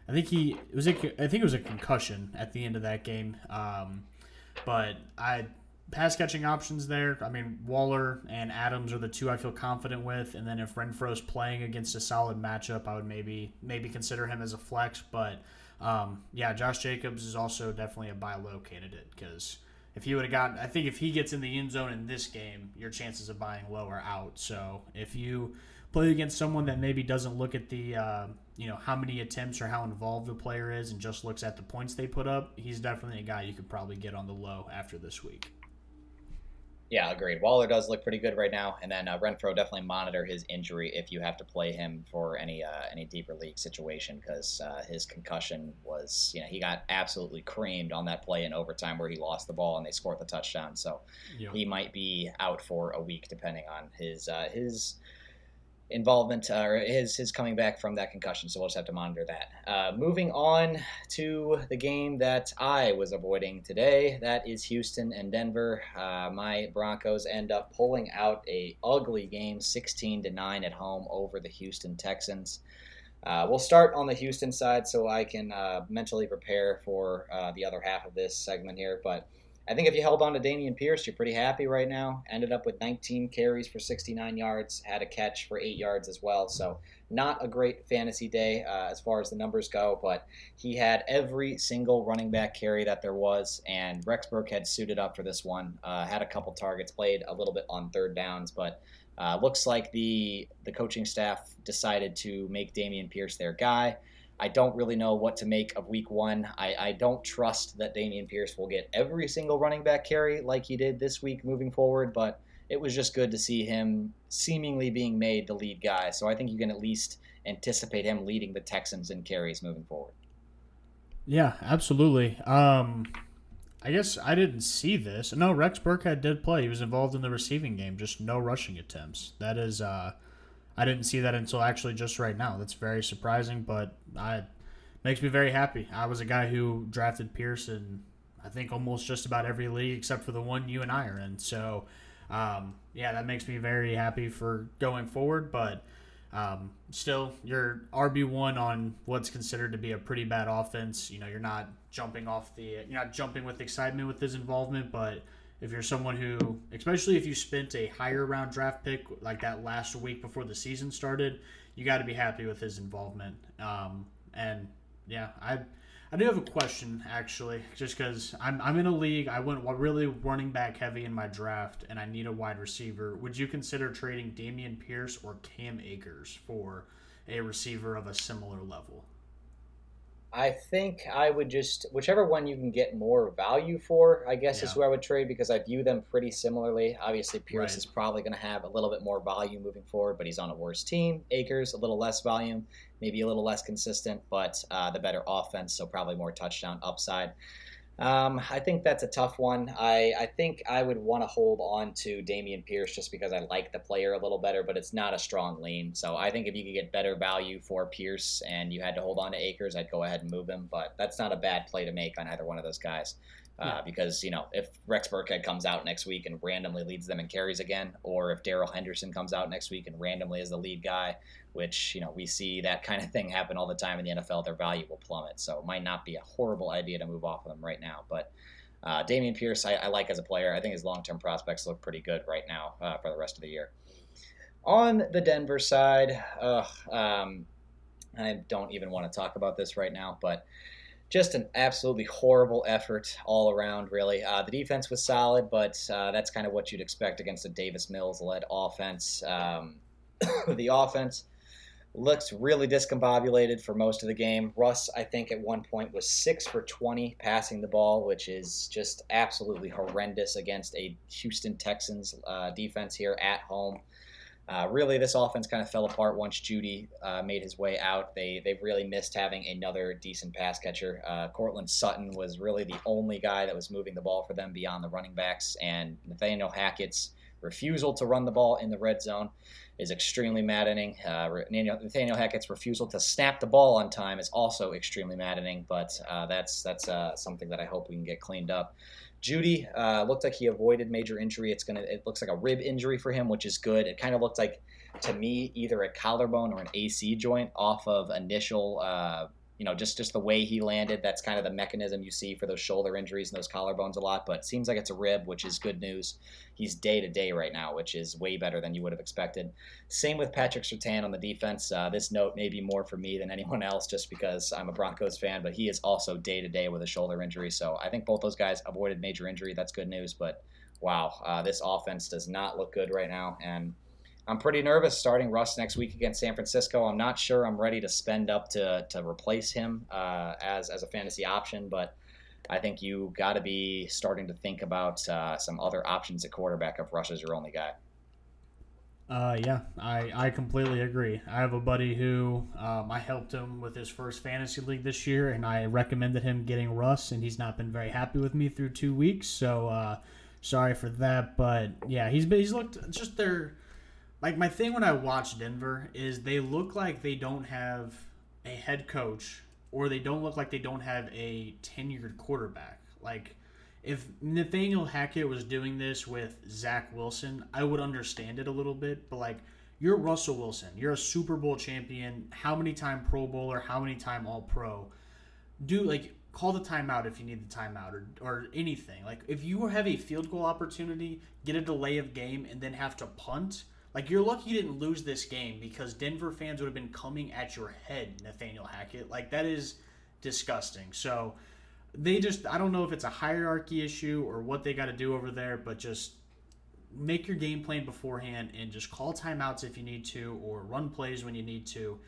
I think he it was a, I think it was a concussion at the end of that game. Um, but I pass catching options there. I mean, Waller and Adams are the two I feel confident with, and then if Renfrow's playing against a solid matchup, I would maybe maybe consider him as a flex. But um, yeah, Josh Jacobs is also definitely a buy low candidate because if he would have gotten, I think if he gets in the end zone in this game, your chances of buying low are out. So if you play against someone that maybe doesn't look at the uh, you know how many attempts or how involved the player is and just looks at the points they put up, he's definitely a guy you could probably get on the low after this week. Yeah, agreed. Waller does look pretty good right now, and then uh, Renfrow definitely monitor his injury if you have to play him for any uh, any deeper league situation because uh, his concussion was you know he got absolutely creamed on that play in overtime where he lost the ball and they scored the touchdown. So yep. he might be out for a week depending on his uh, his involvement uh, or his his coming back from that concussion. So we'll just have to monitor that. Uh, moving on to the game that I was avoiding today, that is Houston and Denver. Uh, my Broncos end up pulling out a ugly game, 16 to nine at home over the Houston Texans. Uh, we'll start on the Houston side so I can uh, mentally prepare for uh, the other half of this segment here, but. I think if you held on to Dameon Pierce, you're pretty happy right now. Ended up with 19 carries for 69 yards, had a catch for eight yards as well. So not a great fantasy day uh, as far as the numbers go, but he had every single running back carry that there was, and Rex Burkhead suited up for this one. Uh, had a couple targets, played a little bit on third downs, but uh, looks like the the coaching staff decided to make Dameon Pierce their guy. I don't really know what to make of week one. I, I don't trust that Dameon Pierce will get every single running back carry like he did this week moving forward, but it was just good to see him seemingly being made the lead guy. So I think you can at least anticipate him leading the Texans in carries moving forward. Yeah, absolutely. Um, I guess I didn't see this. No, Rex Burkhead did play. He was involved in the receiving game, just no rushing attempts. That is uh, I didn't see that until actually just right now. That's very surprising, but I makes me very happy. I was a guy who drafted Pierce in I think almost just about every league except for the one you and I are in. So um, yeah, that makes me very happy for going forward. But um, still, you're RB one on what's considered to be a pretty bad offense. You know, you're not jumping off the you're not jumping with excitement with his involvement, but if you're someone who, especially if you spent a higher round draft pick like that last week before the season started, you got to be happy with his involvement. Um, and yeah, I I do have a question actually, just because I'm I'm in a league. I went really running back heavy in my draft, and I need a wide receiver. Would you consider trading Dameon Pierce or Cam Akers for a receiver of a similar level? I think I would just whichever one you can get more value for, I guess yeah. is who I would trade because I view them pretty similarly. Obviously, Pierce right. is probably going to have a little bit more volume moving forward, but he's on a worse team. Akers a little less volume, maybe a little less consistent, but uh, the better offense, so probably more touchdown upside. Um, I think that's a tough one. I, I think I would want to hold on to Dameon Pierce just because I like the player a little better, but it's not a strong lean. So I think if you could get better value for Pierce and you had to hold on to Akers, I'd go ahead and move him. But that's not a bad play to make on either one of those guys. Uh, yeah. Because you know, if Rex Burkhead comes out next week and randomly leads them in carries again, or if Darrell Henderson comes out next week and randomly is the lead guy, which you know we see that kind of thing happen all the time in the NFL. Their value will plummet, so it might not be a horrible idea to move off of them right now. But uh, Dameon Pierce, I, I, like as a player. I think his long-term prospects look pretty good right now uh, for the rest of the year. On the Denver side, um, I don't even want to talk about this right now, but just an absolutely horrible effort all around, really. Uh, the defense was solid, but uh, that's kind of what you'd expect against a Davis Mills led offense. Um, the offense looks really discombobulated for most of the game. Russ, I think, at one point was six for 20 passing the ball, which is just absolutely horrendous against a Houston Texans uh, defense here at home. Uh, really, this offense kind of fell apart once Jeudy uh, made his way out. They they really missed having another decent pass catcher. Uh, Courtland Sutton was really the only guy that was moving the ball for them beyond the running backs, and Nathaniel Hackett's refusal to run the ball in the red zone is extremely maddening. Uh, Nathaniel Hackett's refusal to snap the ball on time is also extremely maddening, but uh, that's that's uh, something that I hope we can get cleaned up. Jeudy uh, looked like he avoided major injury. It's gonna. It looks like a rib injury for him, which is good. It kind of looked like, to me, either a collarbone or an AC joint off of initial uh, you know, just just the way he landed. That's kind of the mechanism you see for those shoulder injuries and those collarbones a lot. But seems like it's a rib, which is good news. He's day to day right now, which is way better than you would have expected. Same with Patrick Surtain on the defense. Uh, this note may be more for me than anyone else, just because I'm a Broncos fan. But he is also day to day with a shoulder injury. So I think both those guys avoided major injury. That's good news. But wow, uh, this offense does not look good right now, and I'm pretty nervous starting Russ next week against San Francisco. I'm not sure I'm ready to spend up to, to replace him uh, as, as a fantasy option, but I think you got to be starting to think about uh, some other options at quarterback if Russ is your only guy. Uh, yeah, I, I completely agree. I have a buddy who um, I helped him with his first fantasy league this year, and I recommended him getting Russ, and he's not been very happy with me through two weeks. So uh, sorry for that, but yeah, he's he's looked just their like my thing when I watch Denver is they look like they don't have a head coach or they don't look like they don't have a tenured quarterback. Like if Nathaniel Hackett was doing this with Zach Wilson, I would understand it a little bit, but like you're Russell Wilson, you're a Super Bowl champion, how many time Pro Bowler, how many time All Pro. Do like call the timeout if you need the timeout or, or anything. Like if you have a field goal opportunity, get a delay of game and then have to punt, like you're lucky you didn't lose this game because Denver fans would have been coming at your head, Nathaniel Hackett. Like that is disgusting. So they just I don't know if it's a hierarchy issue or what they got to do over there, but just make your game plan beforehand and just call timeouts if you need to or run plays when you need to.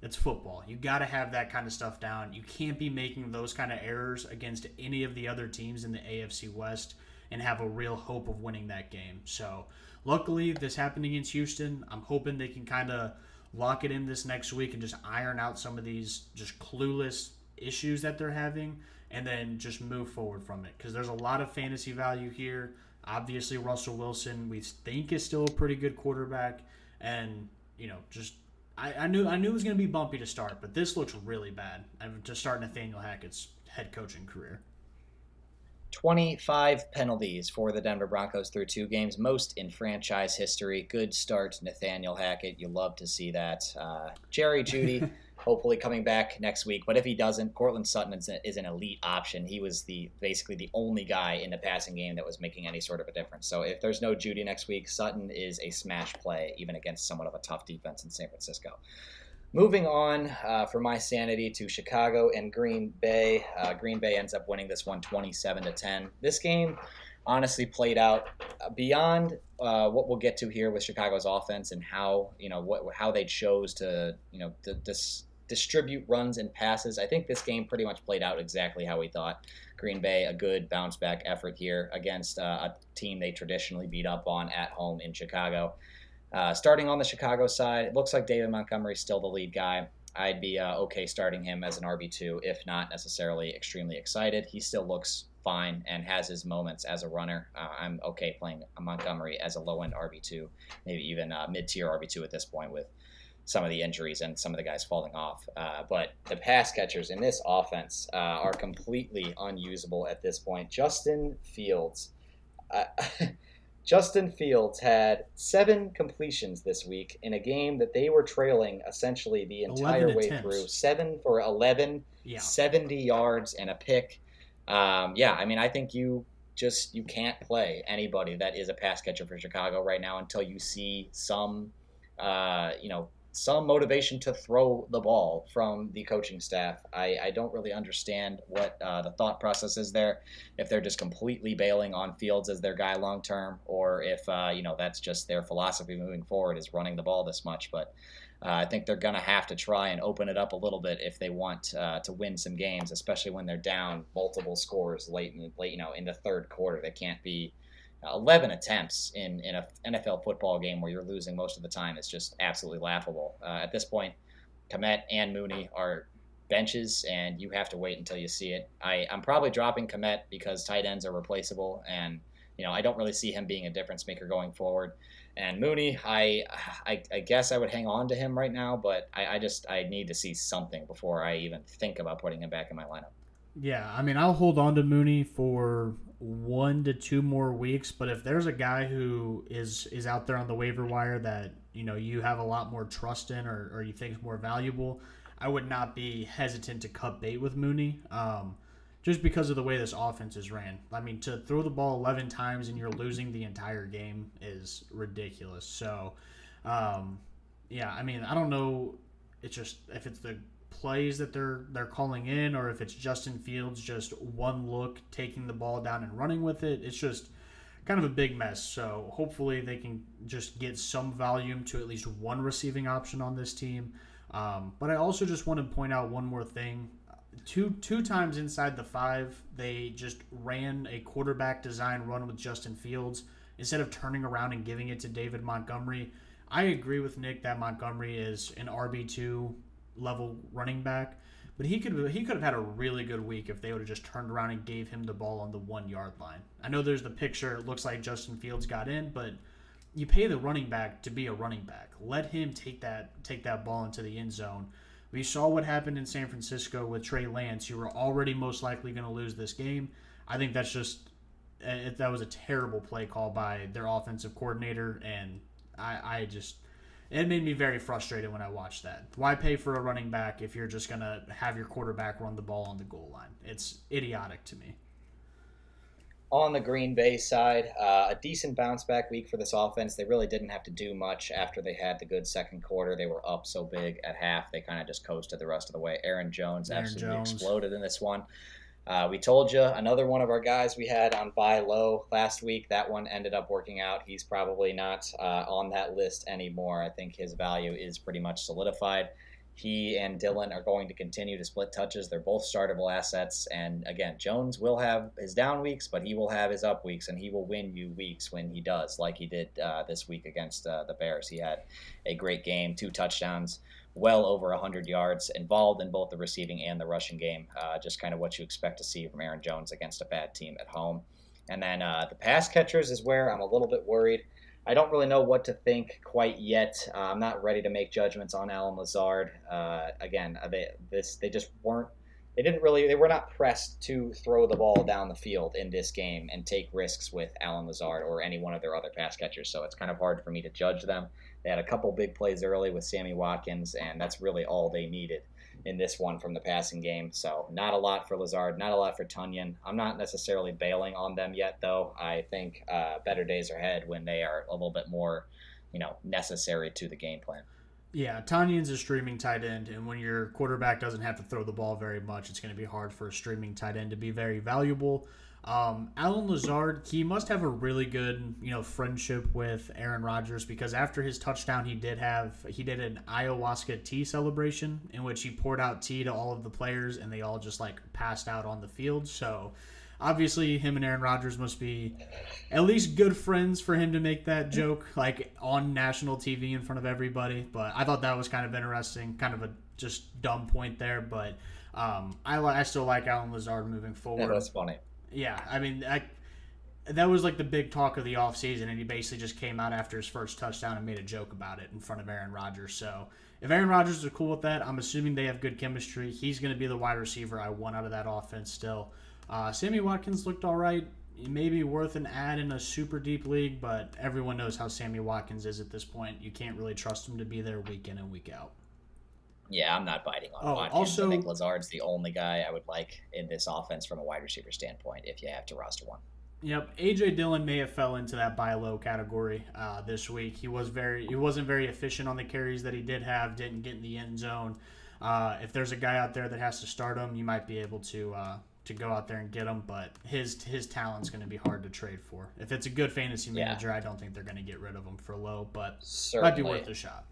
It's football. You got to have that kind of stuff down. You can't be making those kind of errors against any of the other teams in the AFC West and have a real hope of winning that game. So, luckily, this happened against Houston. I'm hoping they can kind of lock it in this next week and just iron out some of these just clueless issues that they're having and then just move forward from it because there's a lot of fantasy value here. Obviously, Russell Wilson, we think is still a pretty good quarterback, and you know, just I, I knew I knew it was going to be bumpy to start, but this looks really bad to start Nathaniel Hackett's head coaching career. 25 penalties for the Denver Broncos through two games, most in franchise history. Good start, Nathaniel Hackett. You love to see that. Uh, Jerry Jeudy, hopefully coming back next week. But if he doesn't, Courtland Sutton is, a, is, an elite option. He was the basically the only guy in the passing game that was making any sort of a difference. So if there's no Jeudy next week, Sutton is a smash play, even against somewhat of a tough defense in San Francisco. Moving on uh, for my sanity to Chicago and Green Bay. Uh, Green Bay ends up winning this one 27 to 10. This game honestly played out beyond uh, what we'll get to here with Chicago's offense and how you know what how they chose to you know dis- distribute runs and passes. I think this game pretty much played out exactly how we thought. Green Bay a good bounce back effort here against uh, a team they traditionally beat up on at home in Chicago. Uh, starting on the Chicago side, it looks like David Montgomery is still the lead guy. I'd be uh, okay starting him as an RB2, if not necessarily extremely excited. He still looks fine and has his moments as a runner. Uh, I'm okay playing Montgomery as a low end RB2, maybe even uh, mid tier RB2 at this point with some of the injuries and some of the guys falling off. Uh, but the pass catchers in this offense uh, are completely unusable at this point. Justin Fields. Justin Fields had seven completions this week in a game that they were trailing essentially the entire way through. Seven for 11, yeah. 70 yards and a pick. Um, yeah, I mean, I think you just you can't play anybody that is a pass catcher for Chicago right now until you see some, uh, you know, some motivation to throw the ball from the coaching staff. I, I don't really understand what uh, the thought process is there. If they're just completely bailing on Fields as their guy long term, or if uh, you know that's just their philosophy moving forward is running the ball this much. But uh, I think they're going to have to try and open it up a little bit if they want uh, to win some games, especially when they're down multiple scores late in late you know in the third quarter. They can't be 11 attempts in, in an NFL football game where you're losing most of the time is just absolutely laughable. Uh, at this point, Kmet and Mooney are benches, and you have to wait until you see it. I, I'm probably dropping Kmet because tight ends are replaceable, and you know I don't really see him being a difference maker going forward. And Mooney, I, I, I guess I would hang on to him right now, but I, I just I need to see something before I even think about putting him back in my lineup. Yeah, I mean I'll hold on to Mooney for one to two more weeks, but if there's a guy who is is out there on the waiver wire that you know you have a lot more trust in or, or you think is more valuable, I would not be hesitant to cut bait with Mooney. Um, just because of the way this offense is ran. I mean, to throw the ball 11 times and you're losing the entire game is ridiculous. So, um, yeah, I mean, I don't know. It's just if it's the plays that they're they're calling in, or if it's Justin Fields just one look taking the ball down and running with it. It's just kind of a big mess. So hopefully they can just get some volume to at least one receiving option on this team. Um, but I also just want to point out one more thing two two times inside the five, they just ran a quarterback design run with Justin Fields instead of turning around and giving it to David Montgomery. I agree with Nick that Montgomery is an RB two level running back, but he could he could have had a really good week if they would have just turned around and gave him the ball on the one yard line. I know there's the picture; it looks like Justin Fields got in, but you pay the running back to be a running back. Let him take that take that ball into the end zone we saw what happened in San Francisco with Trey Lance. You were already most likely going to lose this game. I think that's just eh, that was a terrible play call by their offensive coordinator, and I, I just it made me very frustrated when I watched that. Why pay for a running back if you're just going to have your quarterback run the ball on the goal line? It's idiotic to me on the Green Bay side, uh, a decent bounce back week for this offense. They really didn't have to do much after they had the good second quarter. They were up so big at half, they kind of just coasted the rest of the way. Aaron Jones Aaron absolutely Jones. exploded in this one. Uh, we told you another one of our guys we had on buy low last week. That one ended up working out. He's probably not uh, on that list anymore. I think his value is pretty much solidified he and Dillon are going to continue to split touches. They're both startable assets. And again, Jones will have his down weeks, but he will have his up weeks, and he will win you weeks when he does, like he did uh, this week against uh, the Bears. He had a great game, two touchdowns, well over 100 yards, involved in both the receiving and the rushing game. Uh, just kind of what you expect to see from Aaron Jones against a bad team at home. And then uh, the pass catchers is where I'm a little bit worried. I don't really know what to think quite yet. Uh, I'm not ready to make judgments on Allen Lazard. Uh, again, uh, they this they just weren't. They didn't really. They were not pressed to throw the ball down the field in this game and take risks with Allen Lazard or any one of their other pass catchers. So it's kind of hard for me to judge them. They had a couple big plays early with Sammy Watkins, and that's really all they needed in this one from the passing game. So not a lot for Lazard, not a lot for Tonyan. I'm not necessarily bailing on them yet, though. I think uh, better days are ahead when they are a little bit more, you know, necessary to the game plan. Yeah, Tonyan's a streaming tight end, and when your quarterback doesn't have to throw the ball very much, it's going to be hard for a streaming tight end to be very valuable. Um, Allen Lazard, he must have a really good, you know, friendship with Aaron Rodgers because after his touchdown, he did have he did an ayahuasca tea celebration in which he poured out tea to all of the players and they all just like passed out on the field. So obviously, him and Aaron Rodgers must be at least good friends for him to make that joke like on national TV in front of everybody. But I thought that was kind of interesting, kind of a just dumb point there, but. Um, I, I still like Allen Lazard moving forward. Yeah, that's funny. Yeah, I mean, I, that was like the big talk of the offseason, and he basically just came out after his first touchdown and made a joke about it in front of Aaron Rodgers. So if Aaron Rodgers is cool with that, I'm assuming they have good chemistry. He's going to be the wide receiver I want out of that offense still. Uh, Sammy Watkins looked all right. He may be worth an ad in a super deep league, but everyone knows how Sammy Watkins is at this point. You can't really trust him to be there week in and week out. Yeah, I'm not biting on oh, Watkins. Also, I think Lazard's the only guy I would like in this offense from a wide receiver standpoint if you have to roster one. Yep, AJ Dillon may have fell into that buy low category uh, this week. He was very he wasn't very efficient on the carries that he did have. Didn't get in the end zone. Uh, if there's a guy out there that has to start him, you might be able to uh, to go out there and get him. But his his talent's going to be hard to trade for. If it's a good fantasy manager, yeah. I don't think they're going to get rid of him for low, but Certainly. might be worth a shot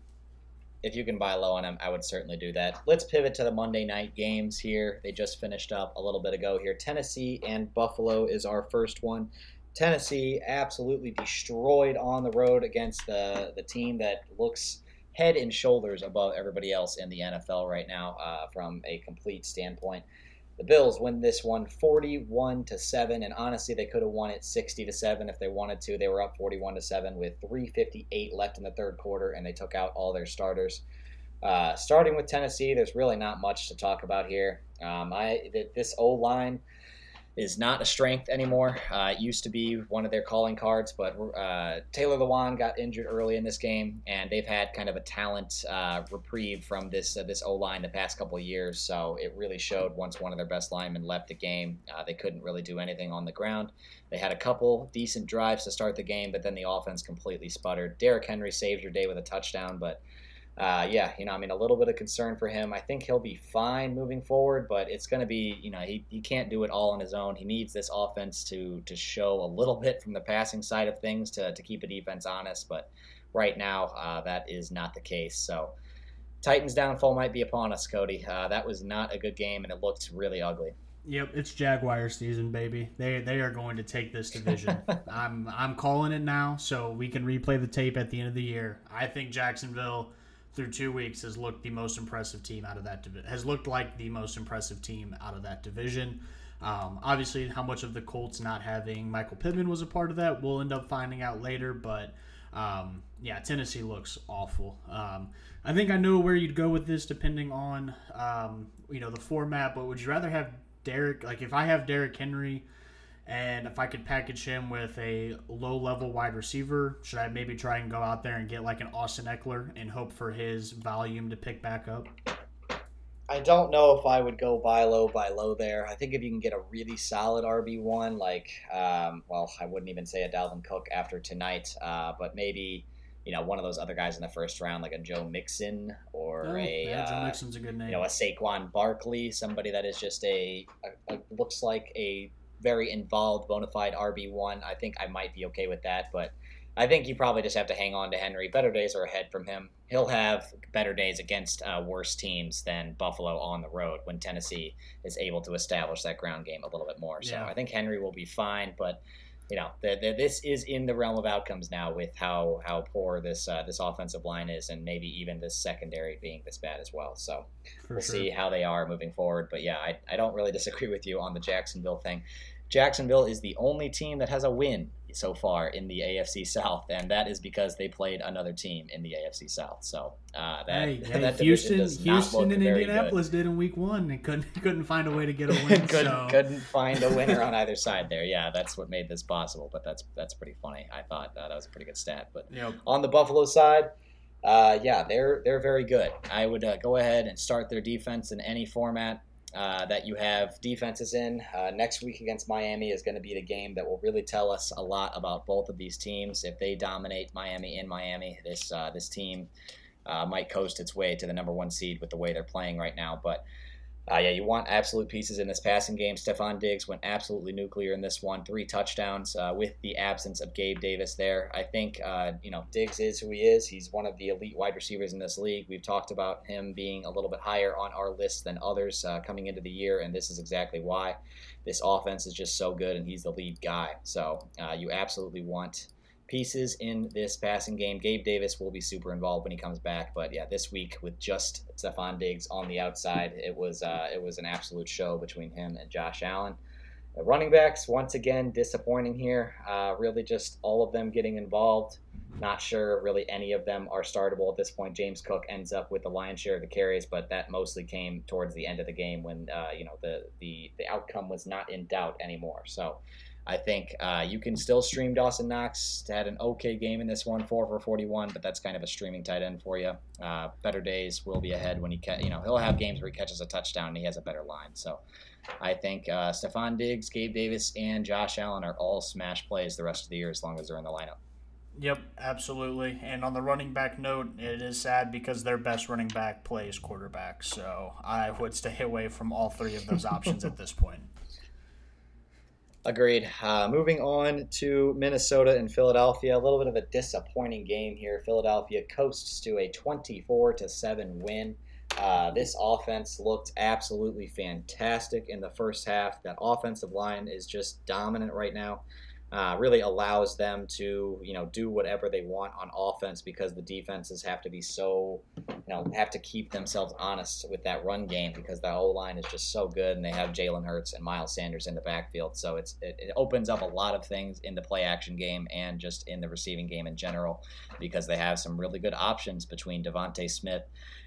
if you can buy low on them, I would certainly do that. Let's pivot to the Monday night games here. They just finished up a little bit ago here. Tennessee and Buffalo is our first one. Tennessee absolutely destroyed on the road against the the team that looks head and shoulders above everybody else in the NFL right now uh, from a complete standpoint. The Bills win this one 41 to 7 and honestly they could have won it 60 to 7 if they wanted to. They were up 41 to 7 with 358 left in the third quarter and they took out all their starters. Uh, starting with Tennessee, there's really not much to talk about here. Um, I this O line is not a strength anymore. Uh, it used to be one of their calling cards, but uh, Taylor Lewan got injured early in this game, and they've had kind of a talent uh, reprieve from this uh, this O line the past couple years. So it really showed once one of their best linemen left the game, uh, they couldn't really do anything on the ground. They had a couple decent drives to start the game, but then the offense completely sputtered. Derrick Henry saved your day with a touchdown, but uh, yeah, you know, I mean, a little bit of concern for him. I think he'll be fine moving forward, but it's going to be, you know, he, he can't do it all on his own. He needs this offense to to show a little bit from the passing side of things to, to keep a defense honest. But right now, uh, that is not the case. So Titans' downfall might be upon us, Cody. Uh, that was not a good game, and it looked really ugly. Yep, it's Jaguar season, baby. They they are going to take this division. I'm I'm calling it now, so we can replay the tape at the end of the year. I think Jacksonville through two weeks has looked the most impressive team out of that. Has looked like the most impressive team out of that division. Um, obviously, how much of the Colts not having Michael Pittman was a part of that, we'll end up finding out later. But um, yeah, Tennessee looks awful. Um, I think I know where you'd go with this, depending on um, you know the format. But would you rather have Derrick? Like if I have Derrick Henry and if I could package him with a low level wide receiver, should I maybe try and go out there and get like an Austin Ekeler and hope for his volume to pick back up? I don't know if I would go buy low, buy low there. I think if you can get a really solid RB one, like, um, well, I wouldn't even say a Dalvin Cook after tonight, uh, but maybe you know one of those other guys in the first round, like a Joe Mixon or oh, a yeah, Joe uh, Mixon's a good name. You know, a Saquon Barkley, somebody that is just a, a, a looks like a very involved, bona fide RB one, I think I might be okay with that. But I think you probably just have to hang on to Henry. Better days are ahead from him. He'll have better days against uh, worse teams than Buffalo on the road when Tennessee is able to establish that ground game a little bit more. So yeah. I think Henry will be fine, but you know, the, the, this is in the realm of outcomes now with how how poor this uh, this offensive line is, and maybe even this secondary being this bad as well. So For we'll sure. see how they are moving forward. But yeah, I, I don't really disagree with you on the Jacksonville thing. Jacksonville is the only team that has a win so far in the AFC South, and that is because they played another team in the AFC South. So uh, that, hey, hey, that Houston, Houston and Indianapolis good. did in Week One. They couldn't couldn't find a way to get a win. couldn't, so. couldn't find a winner on either side there. Yeah, that's what made this possible. But that's that's pretty funny. I thought uh, that was a pretty good stat. But yep. on the Buffalo side. Uh, yeah, they're they're very good. I would uh, go ahead and start their defense in any format. Uh, that you have defenses in. Uh, next week against Miami is going to be the game that will really tell us a lot about both of these teams. If they dominate Miami in Miami, this uh, this team uh, might coast its way to the number one seed with the way they're playing right now. But uh, yeah, you want absolute pieces in this passing game. Stefon Diggs went absolutely nuclear in this one, three touchdowns uh, with the absence of Gabe Davis there. I think uh, you know Diggs is who he is. He's one of the elite wide receivers in this league. We've talked about him being a little bit higher on our list than others uh, coming into the year, and this is exactly why. This offense is just so good, and he's the lead guy. So uh, you absolutely want pieces in this passing game. Gabe Davis will be super involved when he comes back, but yeah, this week with just Stefon Diggs on the outside, it was uh, it was an absolute show between him and Josh Allen. The running backs once again disappointing here. Uh, really, just all of them getting involved. Not sure really any of them are startable at this point. James Cook ends up with the lion's share of the carries, but that mostly came towards the end of the game when uh, you know the the the outcome was not in doubt anymore. So I think uh, you can still stream Dawson Knox. Had an okay game in this one, four for 41, but that's kind of a streaming tight end for you. Uh, better days will be ahead when he, ca- you know, he'll have games where he catches a touchdown and he has a better line. So I think uh, Stefon Diggs, Gabe Davis, and Josh Allen are all smash plays the rest of the year as long as they're in the lineup. Yep, absolutely. And on the running back note, it is sad because their best running back plays quarterback. So I would stay away from all three of those options at this point. Agreed. Uh, moving on to Minnesota and Philadelphia, a little bit of a disappointing game here. Philadelphia coasts to a 24 to seven win. Uh, this offense looked absolutely fantastic in the first half. That offensive line is just dominant right now. Uh, really allows them to you know do whatever they want on offense because the defenses have to be so you know have to keep themselves honest with that run game because the O line is just so good and they have Jalen Hurts and Miles Sanders in the backfield so it's it, it opens up a lot of things in the play action game and just in the receiving game in general because they have some really good options between DeVonta Smith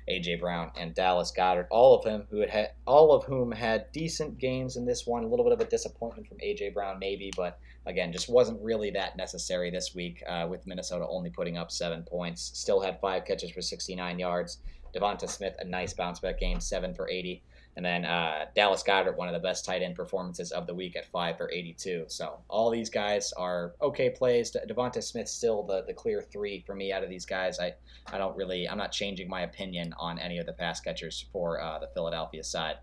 AJ Brown and Dallas Goedert all of them who had, had all of whom had decent games in this one. A little bit of a disappointment from AJ Brown, maybe, but again, just wasn't really that necessary this week. Uh, with Minnesota only putting up seven points, still had five catches for 69 yards. Devonta Smith, a nice bounce back game, seven for 80. And then uh, Dallas Goedert, one of the best tight end performances of the week at five for 82. So all these guys are okay plays. Devonta Smith still the, the clear three for me out of these guys. I, I don't really, I'm not changing my opinion on any of the pass catchers for uh, the Philadelphia side.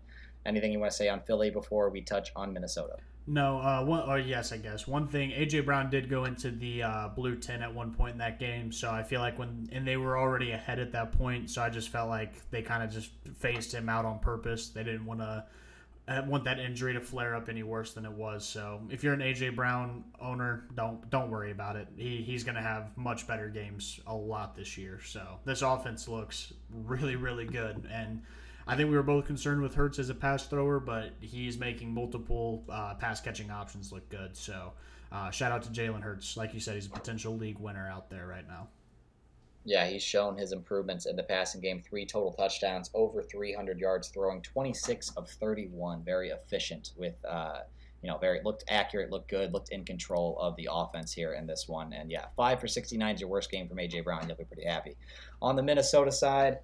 Anything you want to say on Philly before we touch on Minnesota? No, uh, one, or yes, I guess one thing. AJ Brown did go into the uh, blue tent at one point in that game, so I feel like when and they were already ahead at that point, so I just felt like they kind of just phased him out on purpose. They didn't want to uh, want that injury to flare up any worse than it was. So if you're an AJ Brown owner, don't don't worry about it. He, he's going to have much better games a lot this year. So this offense looks really really good and I think we were both concerned with Hurts as a pass thrower, but he's making multiple uh, pass catching options look good. So uh, shout out to Jalen Hurts. Like you said, he's a potential league winner out there right now. Yeah, he's shown his improvements in the passing game. Three total touchdowns, over 300 yards, throwing 26 of 31. Very efficient with, uh, you know, very looked accurate, looked good, looked in control of the offense here in this one. And yeah, five for 69 is your worst game from AJ Brown. You'll be pretty happy. On the Minnesota side,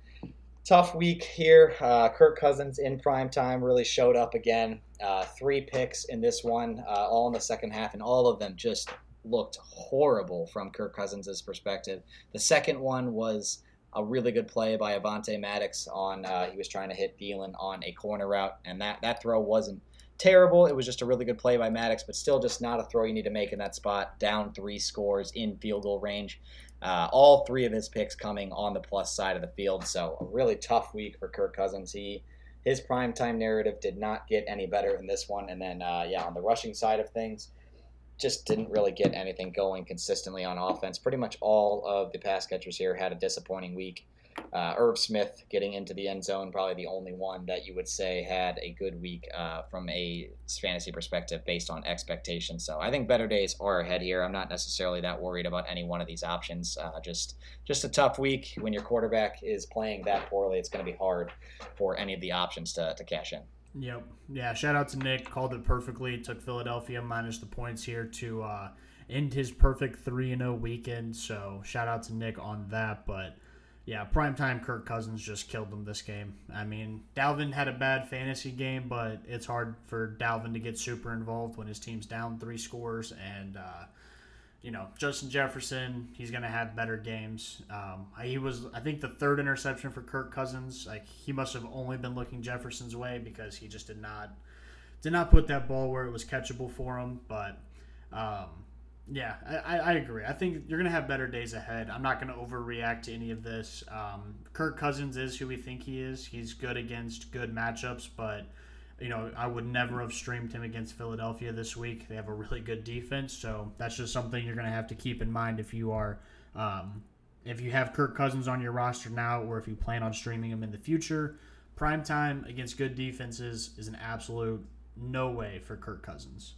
tough week here. Uh, Kirk Cousins in prime time really showed up again. Uh, three picks in this one, uh, all in the second half, and all of them just looked horrible from Kirk Cousins' perspective. The second one was a really good play by Avonte Maddox on uh, he was trying to hit Thielen on a corner route, and that that throw wasn't terrible. It was just a really good play by Maddox, but still just not a throw you need to make in that spot. Down three scores in field goal range. Uh, all three of his picks coming on the plus side of the field. So a really tough week for Kirk Cousins. He his primetime narrative did not get any better in this one. And then uh, yeah, on the rushing side of things, just didn't really get anything going consistently on offense. Pretty much all of the pass catchers here had a disappointing week. Uh, Irv Smith getting into the end zone, probably the only one that you would say had a good week uh, from a fantasy perspective based on expectations. So I think better days are ahead here. I'm not necessarily that worried about any one of these options. Uh, just just a tough week when your quarterback is playing that poorly. It's going to be hard for any of the options to, to cash in. Yep. Yeah. Shout out to Nick. Called it perfectly. Took Philadelphia minus the points here to uh, end his perfect three and zero oh weekend. So shout out to Nick on that. But yeah, primetime Kirk Cousins just killed them this game. I mean, Dalvin had a bad fantasy game, but it's hard for Dalvin to get super involved when his team's down three scores. And, uh, you know, Justin Jefferson, he's going to have better games. Um, he was, I think, the third interception for Kirk Cousins. Like, he must have only been looking Jefferson's way because he just did not did not put that ball where it was catchable for him. But, um, yeah, I, I agree. I think you're going to have better days ahead. I'm not going to overreact to any of this. Um, Kirk Cousins is who we think he is. He's good against good matchups, but you know I would never have streamed him against Philadelphia this week. They have a really good defense, so that's just something you're going to have to keep in mind if you are um, if you have Kirk Cousins on your roster now, or if you plan on streaming him in the future. Prime time against good defenses is an absolute no way for Kirk Cousins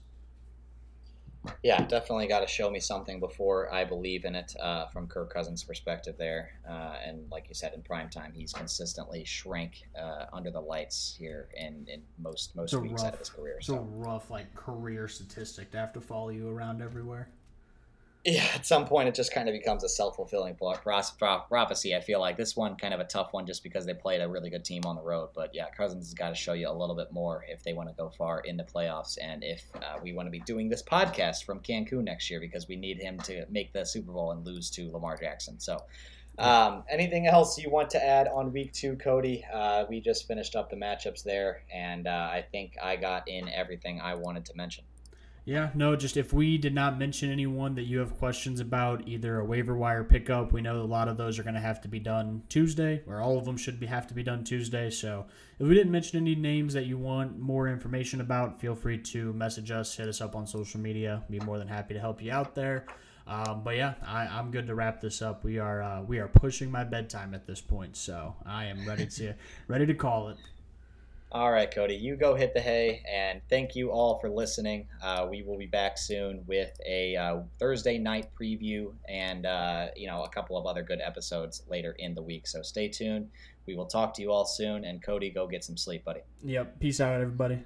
yeah, definitely got to show me something before I believe in it uh, from Kirk Cousins' perspective there. Uh, and like you said, in prime time, he's consistently shrank uh, under the lights here in, in most most weeks rough, out of his career. It's so. a rough like career statistic to have to follow you around everywhere yeah, at some point it just kind of becomes a self fulfilling prophecy. I feel like this one kind of a tough one just because they played a really good team on the road. But yeah, Cousins has got to show you a little bit more if they want to go far in the playoffs and if uh, we want to be doing this podcast from Cancun next year because we need him to make the Super Bowl and lose to Lamar Jackson. So. Um, anything else you want to add on week two, Cody? Uh, we just finished up the matchups there, and uh, I think I got in everything I wanted to mention. Yeah, no, just if we did not mention anyone that you have questions about, either a waiver wire pickup, we know a lot of those are going to have to be done Tuesday, or all of them should be have to be done Tuesday. So if we didn't mention any names that you want more information about, feel free to message us, hit us up on social media. Be more than happy to help you out there. Um, but yeah, I, I'm good to wrap this up. We are uh, we are pushing my bedtime at this point, so I am ready to ready to call it. All right, Cody, you go hit the hay, and thank you all for listening. Uh, we will be back soon with a uh, Thursday night preview and uh, you know a couple of other good episodes later in the week. So stay tuned. We will talk to you all soon. And Cody, go get some sleep, buddy. Yep. Peace out, everybody.